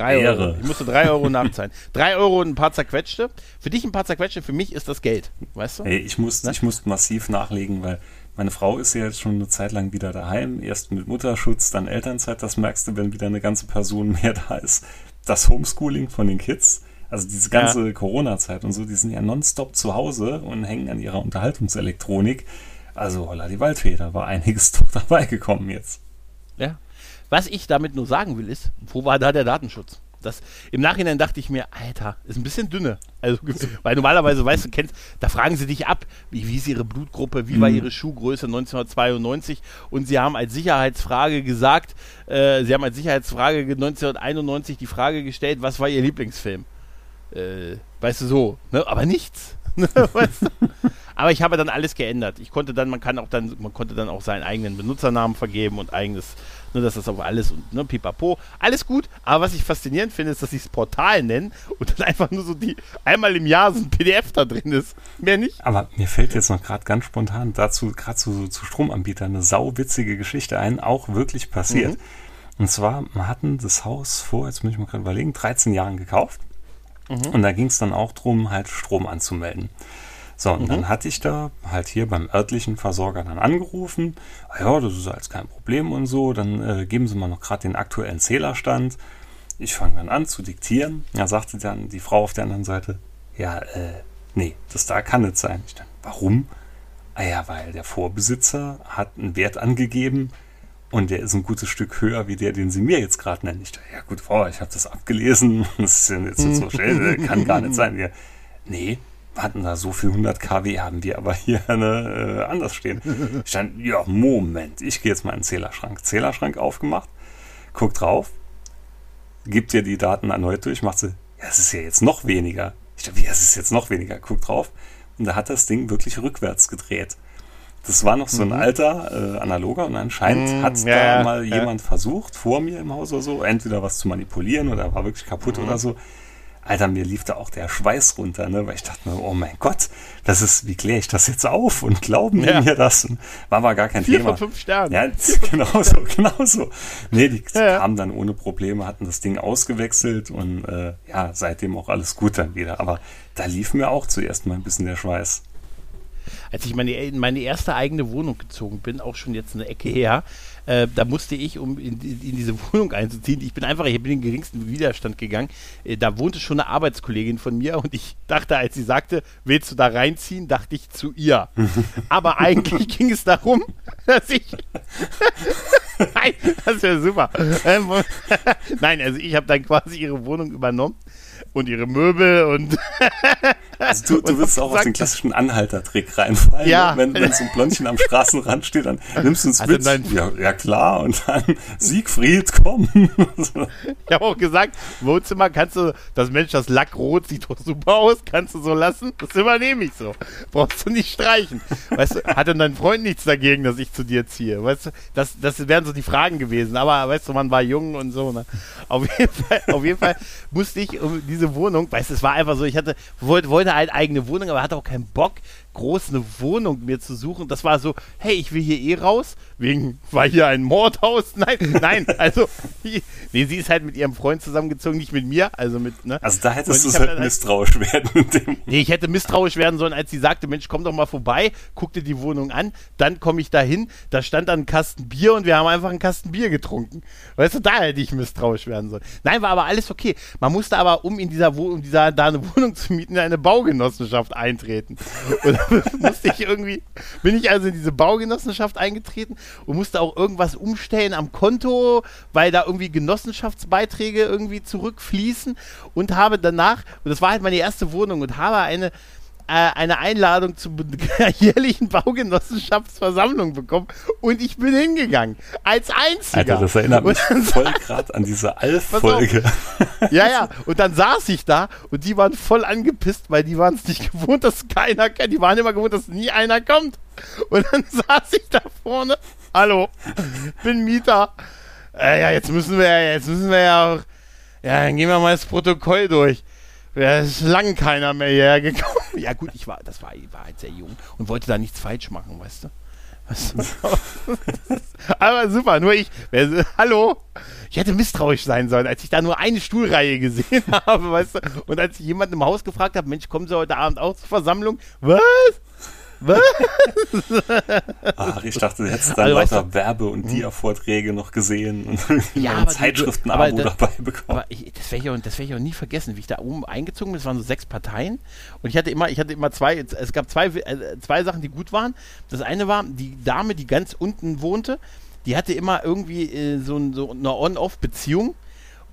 Drei Ehre. Euro. Ich musste drei Euro nachzahlen. drei Euro und ein paar zerquetschte. Für dich ein paar zerquetschte, für mich ist das Geld. Weißt du? Hey, ich muss, Ne? ich muss massiv nachlegen, weil meine Frau ist ja jetzt schon eine Zeit lang wieder daheim. Erst mit Mutterschutz, dann Elternzeit. Das merkst du, wenn wieder eine ganze Person mehr da ist. Das Homeschooling von den Kids, also diese ganze Corona-Zeit und so, die sind ja nonstop zu Hause und hängen an ihrer Unterhaltungselektronik. Also holla die Waldfee, da war einiges doch dabei gekommen jetzt. Ja. Was ich damit nur sagen will, ist, wo war da der Datenschutz? Das, Im Nachhinein dachte ich mir, Alter, ist ein bisschen dünne. Also, weil normalerweise, weißt du, kennst, da fragen sie dich ab, wie, wie ist ihre Blutgruppe, wie war Mhm. ihre Schuhgröße 1992 und sie haben als Sicherheitsfrage gesagt, äh, sie haben als Sicherheitsfrage 1991 die Frage gestellt, was war ihr Lieblingsfilm? Äh, weißt du so, ne? aber nichts. Ne, weißt du? Aber ich habe dann alles geändert. Ich konnte dann, man kann auch dann, man konnte dann auch seinen eigenen Benutzernamen vergeben und eigenes, ne, dass das auch alles und ne, pipapo, alles gut. Aber was ich faszinierend finde, ist, dass sie es Portal nennen und dann einfach nur so die einmal im Jahr so ein PDF da drin ist. Mehr nicht. Aber mir fällt jetzt noch gerade ganz spontan dazu, gerade zu, zu Stromanbietern, eine sauwitzige Geschichte ein, auch wirklich passiert. Mhm. Und zwar, wir hatten das Haus vor, jetzt muss ich mal gerade überlegen, 13 Jahren gekauft. Mhm. Und da ging es dann auch drum, halt Strom anzumelden. So, und Mhm. dann hatte ich da halt hier beim örtlichen Versorger dann angerufen. Ah ja, das ist alles kein Problem und so. Dann äh, geben Sie mal noch gerade den aktuellen Zählerstand. Ich fange dann an zu diktieren. Ja, sagte dann die Frau auf der anderen Seite, ja, äh, nee, das da kann nicht sein. Ich dachte, warum? Ah ja, weil der Vorbesitzer hat einen Wert angegeben und der ist ein gutes Stück höher wie der, den Sie mir jetzt gerade nennen. Ich dachte, ja gut, Frau, ich habe das abgelesen. Das ist jetzt nicht so schnell, kann gar nicht sein. Ja, nee, hatten da so viel 100 kW, haben wir aber hier ne, äh, anders stehen. Ich stand, ja, Moment, ich gehe jetzt mal in den Zählerschrank. Zählerschrank aufgemacht, guck drauf, gibt dir die Daten erneut durch, macht sie, ja, es ist ja jetzt noch weniger. Ich dachte, wie, es ist jetzt noch weniger? Guck drauf. Und da hat das Ding wirklich rückwärts gedreht. Das war noch so ein alter äh, analoger und anscheinend Mhm, hat ja, da mal ja. jemand versucht, vor mir im Haus oder so, entweder was zu manipulieren oder war wirklich kaputt Mhm. oder so. Alter, mir lief da auch der Schweiß runter, ne? weil ich dachte mir, oh mein Gott, das ist, wie kläre ich das jetzt auf und glauben die Ja. mir das? War aber gar kein Vier Thema. von fünf Sternen. Ja, genau so, genau so. Nee, die Ja, kamen dann ohne Probleme, hatten das Ding ausgewechselt und äh, ja, seitdem auch alles gut dann wieder. Aber da lief mir auch zuerst mal ein bisschen der Schweiß. als ich meine, in meine erste eigene Wohnung gezogen bin, auch schon jetzt eine Ecke her, äh, da musste ich, um in, in diese Wohnung einzuziehen, ich bin einfach, ich bin in den geringsten Widerstand gegangen. Äh, da wohnte schon eine Arbeitskollegin von mir und ich dachte, als sie sagte, willst du da reinziehen, dachte ich zu ihr. Aber eigentlich ging es darum, dass ich. Nein, das wäre super. Ähm, Nein, also ich habe dann quasi ihre Wohnung übernommen und ihre Möbel und. also du, du willst auch auf den klassischen Anhaltertrick reinfallen. Ja. Ne? Wenn, wenn so ein Blondchen am Straßenrand steht, dann nimmst du uns Also mit. nein. Ja, ja klar. Und dann Siegfried, komm. Ich habe auch gesagt, Wohnzimmer kannst du, das Mensch, das Lackrot sieht doch super aus, kannst du so lassen. Das übernehme ich so. Brauchst du nicht streichen. Weißt du, hat denn dein Freund nichts dagegen, dass ich zu dir ziehe? Weißt du, das, das wären so die Fragen gewesen. Aber weißt du, man war jung und so. Ne? Auf, jeden Fall, auf jeden Fall musste ich um diese Wohnung, weißt du, es war einfach so, ich hatte, wollte, wollte halt eigene Wohnung, aber hatte auch keinen Bock, groß eine Wohnung mir zu suchen. Das war so, hey, ich will hier eh raus, wegen, war hier ein Mordhaus? Nein, nein, also, nee, sie ist halt mit ihrem Freund zusammengezogen, nicht mit mir, also mit, ne? Also da hättest du halt misstrauisch werden. Nee, ich hätte misstrauisch werden sollen, als sie sagte, Mensch, komm doch mal vorbei, guck dir die Wohnung an, dann komme ich da hin, da stand dann ein Kasten Bier und wir haben einfach einen Kasten Bier getrunken. Weißt du, da hätte ich misstrauisch werden sollen. Nein, war aber alles okay. Man musste aber, um in dieser Wohnung, um dieser, da eine Wohnung zu mieten, in eine Baugenossenschaft eintreten. Und musste ich irgendwie, bin ich also in diese Baugenossenschaft eingetreten und musste auch irgendwas umstellen am Konto, weil da irgendwie Genossenschaftsbeiträge irgendwie zurückfließen und habe danach, und das war halt meine erste Wohnung und habe eine eine Einladung zur jährlichen Baugenossenschaftsversammlung bekommen und ich bin hingegangen. Als einziger. Alter, das erinnert mich voll gerade an diese Alf-Folge. ja, ja. Und dann saß ich da und die waren voll angepisst, weil die waren es nicht gewohnt, dass keiner kennt. Die waren immer gewohnt, dass nie einer kommt. Und dann saß ich da vorne. Hallo, bin Mieter. Äh, ja, jetzt müssen wir ja, jetzt müssen wir ja auch. Ja, dann gehen wir mal das Protokoll durch. Ja, ist lang keiner mehr hierher gekommen. Ja, gut, ich war, das war, war halt sehr jung und wollte da nichts falsch machen, weißt du? Weißt du? Aber super, nur ich. Wer, hallo? Ich hätte misstrauisch sein sollen, als ich da nur eine Stuhlreihe gesehen habe, weißt du? Und als ich jemanden im Haus gefragt habe, Mensch, kommen Sie heute Abend auch zur Versammlung? Was? Was? Ach, ich dachte, du hättest dann Also, weißt lauter Werbe- und Dia-Vorträge noch gesehen und Ja, ein Zeitschriften-Abo dabei bekommen. Aber ich, das werde ich, auch- das werd ich auch nie vergessen, wie ich da oben eingezogen bin. Es waren so sechs Parteien und ich hatte immer, ich hatte immer zwei, es gab zwei, äh, zwei Sachen, die gut waren. Das eine war, die Dame, die ganz unten wohnte, die hatte immer irgendwie äh, so, so eine On-Off-Beziehung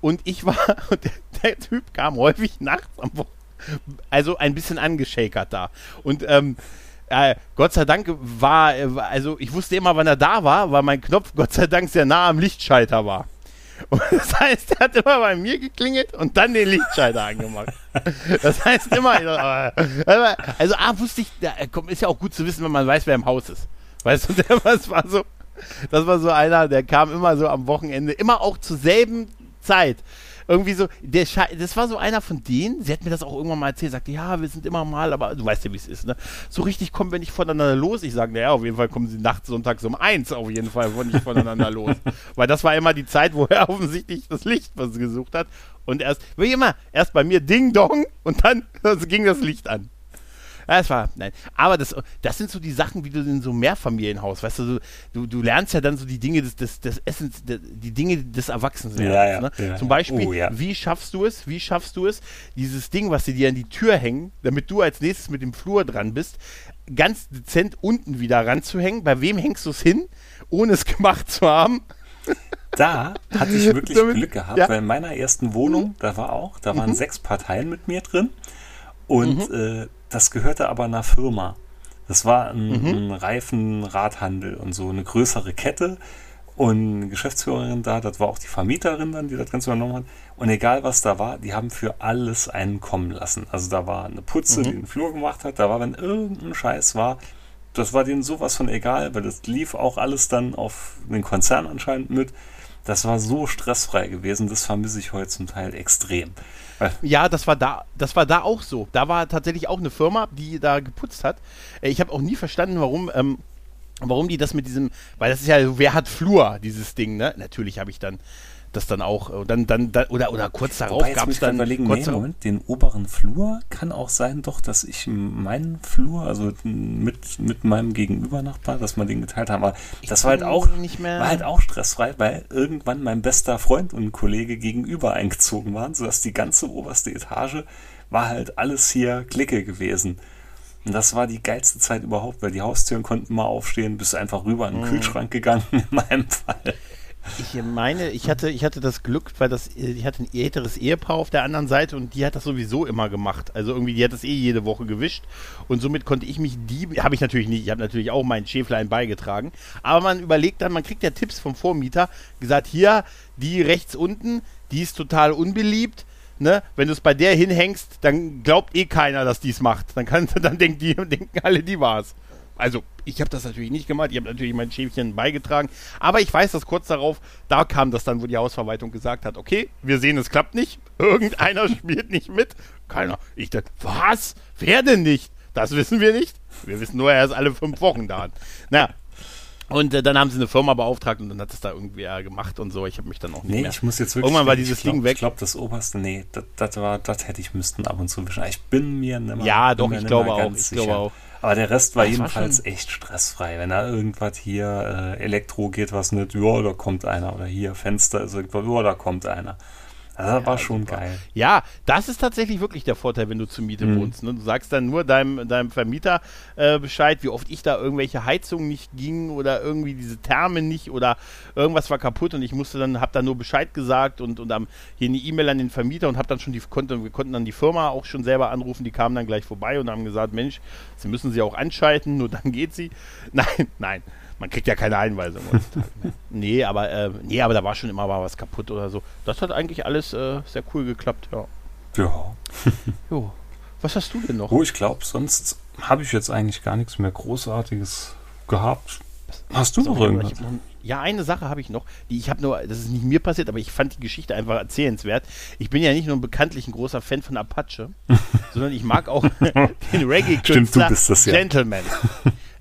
und ich war, und der, der Typ kam häufig nachts am Wo also ein bisschen angeschakert da. Und ähm, äh, Gott sei Dank war, äh, also ich wusste immer, wann er da war, weil mein Knopf Gott sei Dank sehr nah am Lichtschalter war. Und das heißt, er hat immer bei mir geklingelt und dann den Lichtschalter angemacht. Das heißt immer, äh, also A, wusste ich, äh, ist ja auch gut zu wissen, wenn man weiß, wer im Haus ist. Weißt du, das war so, das war so einer, der kam immer so am Wochenende, immer auch zur selben Zeit. Irgendwie so, der Sche das war so einer von denen, sie hat mir das auch irgendwann mal erzählt, sagte, ja, wir sind immer mal, aber du weißt ja, wie es ist, ne? So richtig kommen wir nicht voneinander los. Ich sage, naja, auf jeden Fall kommen sie nachts sonntags um eins auf jeden Fall von- nicht voneinander los. Weil das war immer die Zeit, wo er offensichtlich das Licht was gesucht hat. Und erst, wie immer, erst bei mir Ding Dong und dann ging das Licht an. Ja, es war, nein. Aber das, das sind so die Sachen, wie du in so einem Mehrfamilienhaus, weißt du, du, du lernst ja dann so die Dinge des, des, des Essens, de, die Dinge des Erwachsenseins. Ja, ja, ne? Zum. Beispiel, Oh, wie schaffst du es, wie schaffst du es, dieses Ding, was sie dir an die Tür hängen, damit du als nächstes mit dem Flur dran bist, ganz dezent unten wieder ranzuhängen. Bei wem hängst du es hin, ohne es gemacht zu haben? Da hatte ich wirklich Damit- Glück gehabt, ja. weil in meiner ersten Wohnung, da war auch, da waren sechs Parteien mit mir drin und äh, das gehörte aber einer Firma. Das war ein, ein Reifenradhandel und so eine größere Kette und eine Geschäftsführerin da, das war auch die Vermieterin dann, die das Ganze übernommen hat. Und egal was da war, die haben für alles einen kommen lassen. Also da war eine Putze, die den Flur gemacht hat, da war, wenn irgendein Scheiß war, das war denen sowas von egal, weil das lief auch alles dann auf den Konzern anscheinend mit. Das war so stressfrei gewesen, das vermisse ich heute zum Teil extrem. Ja, das war da, das war da auch so. Da war tatsächlich auch eine Firma, die da geputzt hat. Äh, Ich habe auch nie verstanden, warum, ähm, warum die das mit diesem, weil das ist ja, wer hat Flur, dieses Ding, ne? Natürlich habe ich dann das dann auch, und dann, dann, dann oder, oder kurz darauf gab es dann, überlegen, kurz nee, Moment, den oberen Flur kann auch sein, doch, dass ich meinen Flur, also mit, mit meinem Gegenübernachbar, dass wir den geteilt haben. Aber das war halt auch, nicht mehr- war halt auch stressfrei, weil irgendwann mein bester Freund und Kollege gegenüber eingezogen waren, sodass die ganze oberste Etage war halt alles hier Clique gewesen. Und das war die geilste Zeit überhaupt, weil die Haustüren konnten mal aufstehen, bist einfach rüber in den Mhm. Kühlschrank gegangen, in meinem Fall. Ich meine, ich hatte, ich hatte das Glück, weil das, ich hatte ein älteres Ehepaar auf der anderen Seite und die hat das sowieso immer gemacht. Also irgendwie, die hat das eh jede Woche gewischt und somit konnte ich mich die, habe ich natürlich nicht, ich habe natürlich auch meinen Schäflein beigetragen. Aber man überlegt dann, man kriegt ja Tipps vom Vormieter, gesagt, hier, die rechts unten, die ist total unbeliebt. Ne? Wenn du es bei der hinhängst, dann glaubt eh keiner, dass die es macht. Dann, kann, dann denken, die, denken alle, die war's. Also, ich habe das natürlich nicht gemacht. Ich habe natürlich mein Schäfchen beigetragen. Aber ich weiß, dass kurz darauf, da kam das dann, wo die Hausverwaltung gesagt hat, okay, wir sehen, es klappt nicht. Irgendeiner spielt nicht mit. Keiner. Ich dachte, was? Wer denn nicht? Das wissen wir nicht. Wir wissen nur, er ist alle fünf Wochen da. Na, und äh, dann haben sie eine Firma beauftragt und dann hat es da irgendwie äh, gemacht und so. Ich habe mich dann auch nicht nee, mehr. ich muss jetzt wirklich. Irgendwann war dieses glaub, Ding weg. Ich glaube, das oberste, nee, das, war, das hätte ich müssten ab und zu wischen. Ich bin mir nicht mehr, Ja, doch, ich glaube auch. Ich glaube auch. Aber der Rest war Das war jedenfalls schon- echt stressfrei. Wenn da irgendwas hier äh, Elektro geht, was nicht, ja, da kommt einer. Oder hier Fenster ist irgendwas, ja, da kommt einer. Also, das war schon super. geil. Ja, das ist tatsächlich wirklich der Vorteil, wenn du zur Miete Mhm. wohnst. Ne? Du sagst dann nur deinem, deinem Vermieter äh, Bescheid, wie oft ich da irgendwelche Heizungen nicht ging oder irgendwie diese Therme nicht oder irgendwas war kaputt und ich musste dann, hab dann nur Bescheid gesagt und, und am, hier eine E-Mail an den Vermieter und hab dann schon die, konnte, wir konnten dann die Firma auch schon selber anrufen, die kamen dann gleich vorbei und haben gesagt, Mensch, Sie müssen sie auch anschalten, nur dann geht sie. Nein, nein. Man kriegt ja keine Einweisung. Nee, aber, äh, nee, aber da war schon immer mal was kaputt oder so. Das hat eigentlich alles äh, sehr cool geklappt, ja. Ja. Jo. Was hast du denn noch? Oh, ich glaube, sonst habe ich jetzt eigentlich gar nichts mehr Großartiges gehabt. Hast du noch irgendwas? ja, eine Sache habe ich noch, die ich habe nur, das ist nicht mir passiert, aber ich fand die Geschichte einfach erzählenswert. Ich bin ja nicht nur bekanntlich ein großer Fan von Apache, sondern ich mag auch den Reggae-Künstler Stimmt, du bist das ja.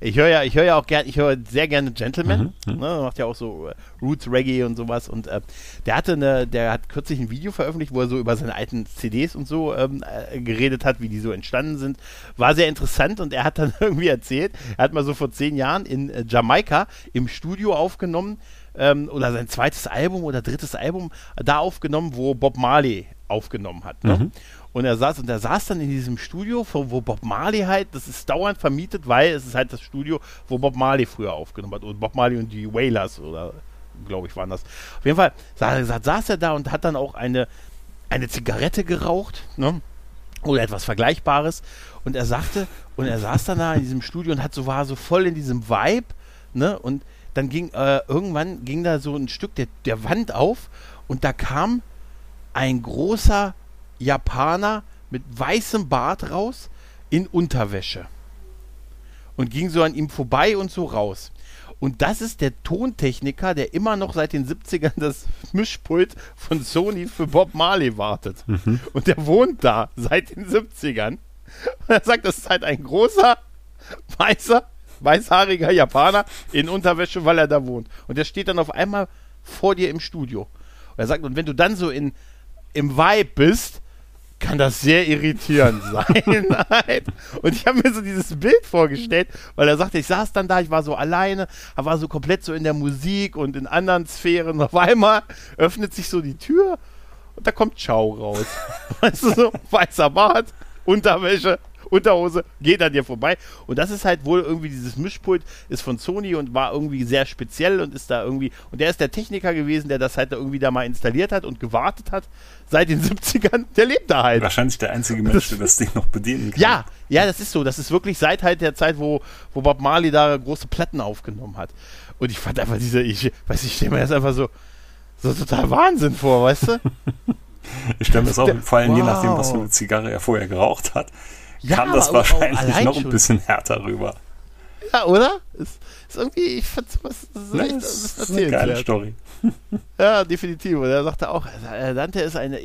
Ich höre ja, ich höre ja auch gerne, ich höre sehr gerne Gentleman. Mhm, Ne, er macht ja auch so äh, Roots Reggae und sowas. Und äh, der hatte eine, der hat kürzlich ein Video veröffentlicht, wo er so über seine alten CDs und so ähm, äh, geredet hat, wie die so entstanden sind. War sehr interessant und er hat dann irgendwie erzählt, er hat mal so vor zehn Jahren in äh, Jamaika im Studio aufgenommen ähm, oder sein zweites Album oder drittes Album da aufgenommen, wo Bob Marley aufgenommen hat. Ne? Mhm. Und er saß und er saß dann in diesem Studio, wo Bob Marley halt, das ist dauernd vermietet, weil es ist halt das Studio, wo Bob Marley früher aufgenommen hat. Und Bob Marley und die Wailers oder glaube ich waren das. Auf jeden Fall saß, saß er da und hat dann auch eine, eine Zigarette geraucht, ne? Oder etwas Vergleichbares. Und er sagte, und er saß dann da in diesem Studio und hat so, war so voll in diesem Vibe, ne? Und dann ging, äh, irgendwann ging da so ein Stück der, der Wand auf und da kam ein großer Japaner mit weißem Bart raus in Unterwäsche und ging so an ihm vorbei und so raus. Und das ist der Tontechniker, der immer noch seit den 70ern das Mischpult von Sony für Bob Marley wartet. Und der wohnt da seit den 70ern. Und er sagt, das ist halt ein großer, weißer, weißhaariger Japaner in Unterwäsche, weil er da wohnt. Und der steht dann auf einmal vor dir im Studio. Und er sagt, und wenn du dann so in, im Vibe bist, kann das sehr irritierend sein. Und ich habe mir so dieses Bild vorgestellt, weil er sagte, ich saß dann da, ich war so alleine, er war so komplett so in der Musik und in anderen Sphären. Auf einmal öffnet sich so die Tür und da kommt Ciao raus. Weißt du, so weißer Bart, Unterwäsche, Unterhose, geht an dir vorbei. Und das ist halt wohl irgendwie dieses Mischpult, ist von Sony und war irgendwie sehr speziell und ist da irgendwie, und der ist der Techniker gewesen, der das halt da irgendwie da mal installiert hat und gewartet hat seit den 70ern. Der lebt da halt. Wahrscheinlich der einzige Mensch, der das Ding noch bedienen kann. Ja, ja, das ist so. Das ist wirklich seit halt der Zeit, wo, wo Bob Marley da große Platten aufgenommen hat. Und ich fand einfach diese, ich weiß nicht, ich stelle mir das einfach so, so total Wahnsinn vor, weißt du? Ich stelle mir das auch, vor allem je nachdem, Wow. was für eine Zigarre er vorher geraucht hat, Ja, kam das aber wahrscheinlich noch ein schon. bisschen härter rüber. Ja, oder? Ist, ist irgendwie, ich fand sowas, das ist Ne, bisschen ist eine geile. Story. Ja, definitiv. Und er sagte auch, äh, Dante ist eine,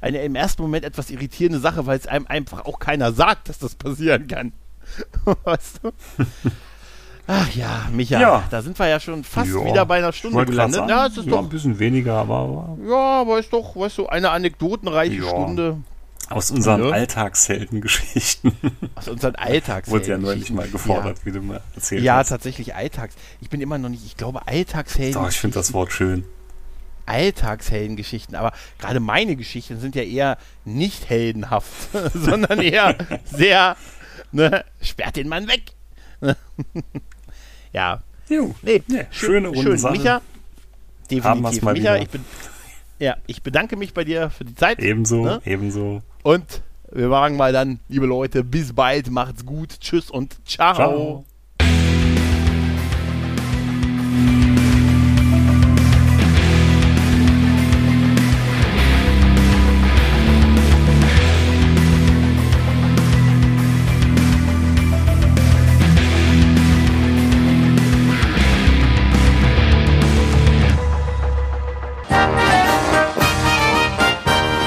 eine im ersten Moment etwas irritierende Sache, weil es einem einfach auch keiner sagt, dass das passieren kann. weißt du? Ach ja, Micha, Ja. da sind wir ja schon fast Ja. wieder bei einer Stunde gelandet. sagen, Ja, es ist ja, doch ein bisschen weniger, aber Ja, aber ist doch, weißt du, eine anekdotenreiche Ja. Stunde aus unseren Ja. Alltagsheldengeschichten aus unseren Alltags. wurde ja neulich mal gefordert, wie du mal erzählt Ja, hast. tatsächlich Alltags. Ich bin immer noch nicht, ich glaube Alltagshelden. Doch, ich finde das Wort schön. Alltagsheldengeschichten, aber gerade meine Geschichten sind ja eher nicht heldenhaft, sondern eher sehr, ne, sperrt den Mann weg. ja, Jo. nee, Ja, schöne runde schön. Sache. Micha, Definitiv. Micha. Ich, ja, ich bedanke mich bei dir für die Zeit. Ebenso, ne? ebenso. Und wir sagen mal dann, liebe Leute, bis bald, macht's gut, tschüss und ciao. ciao.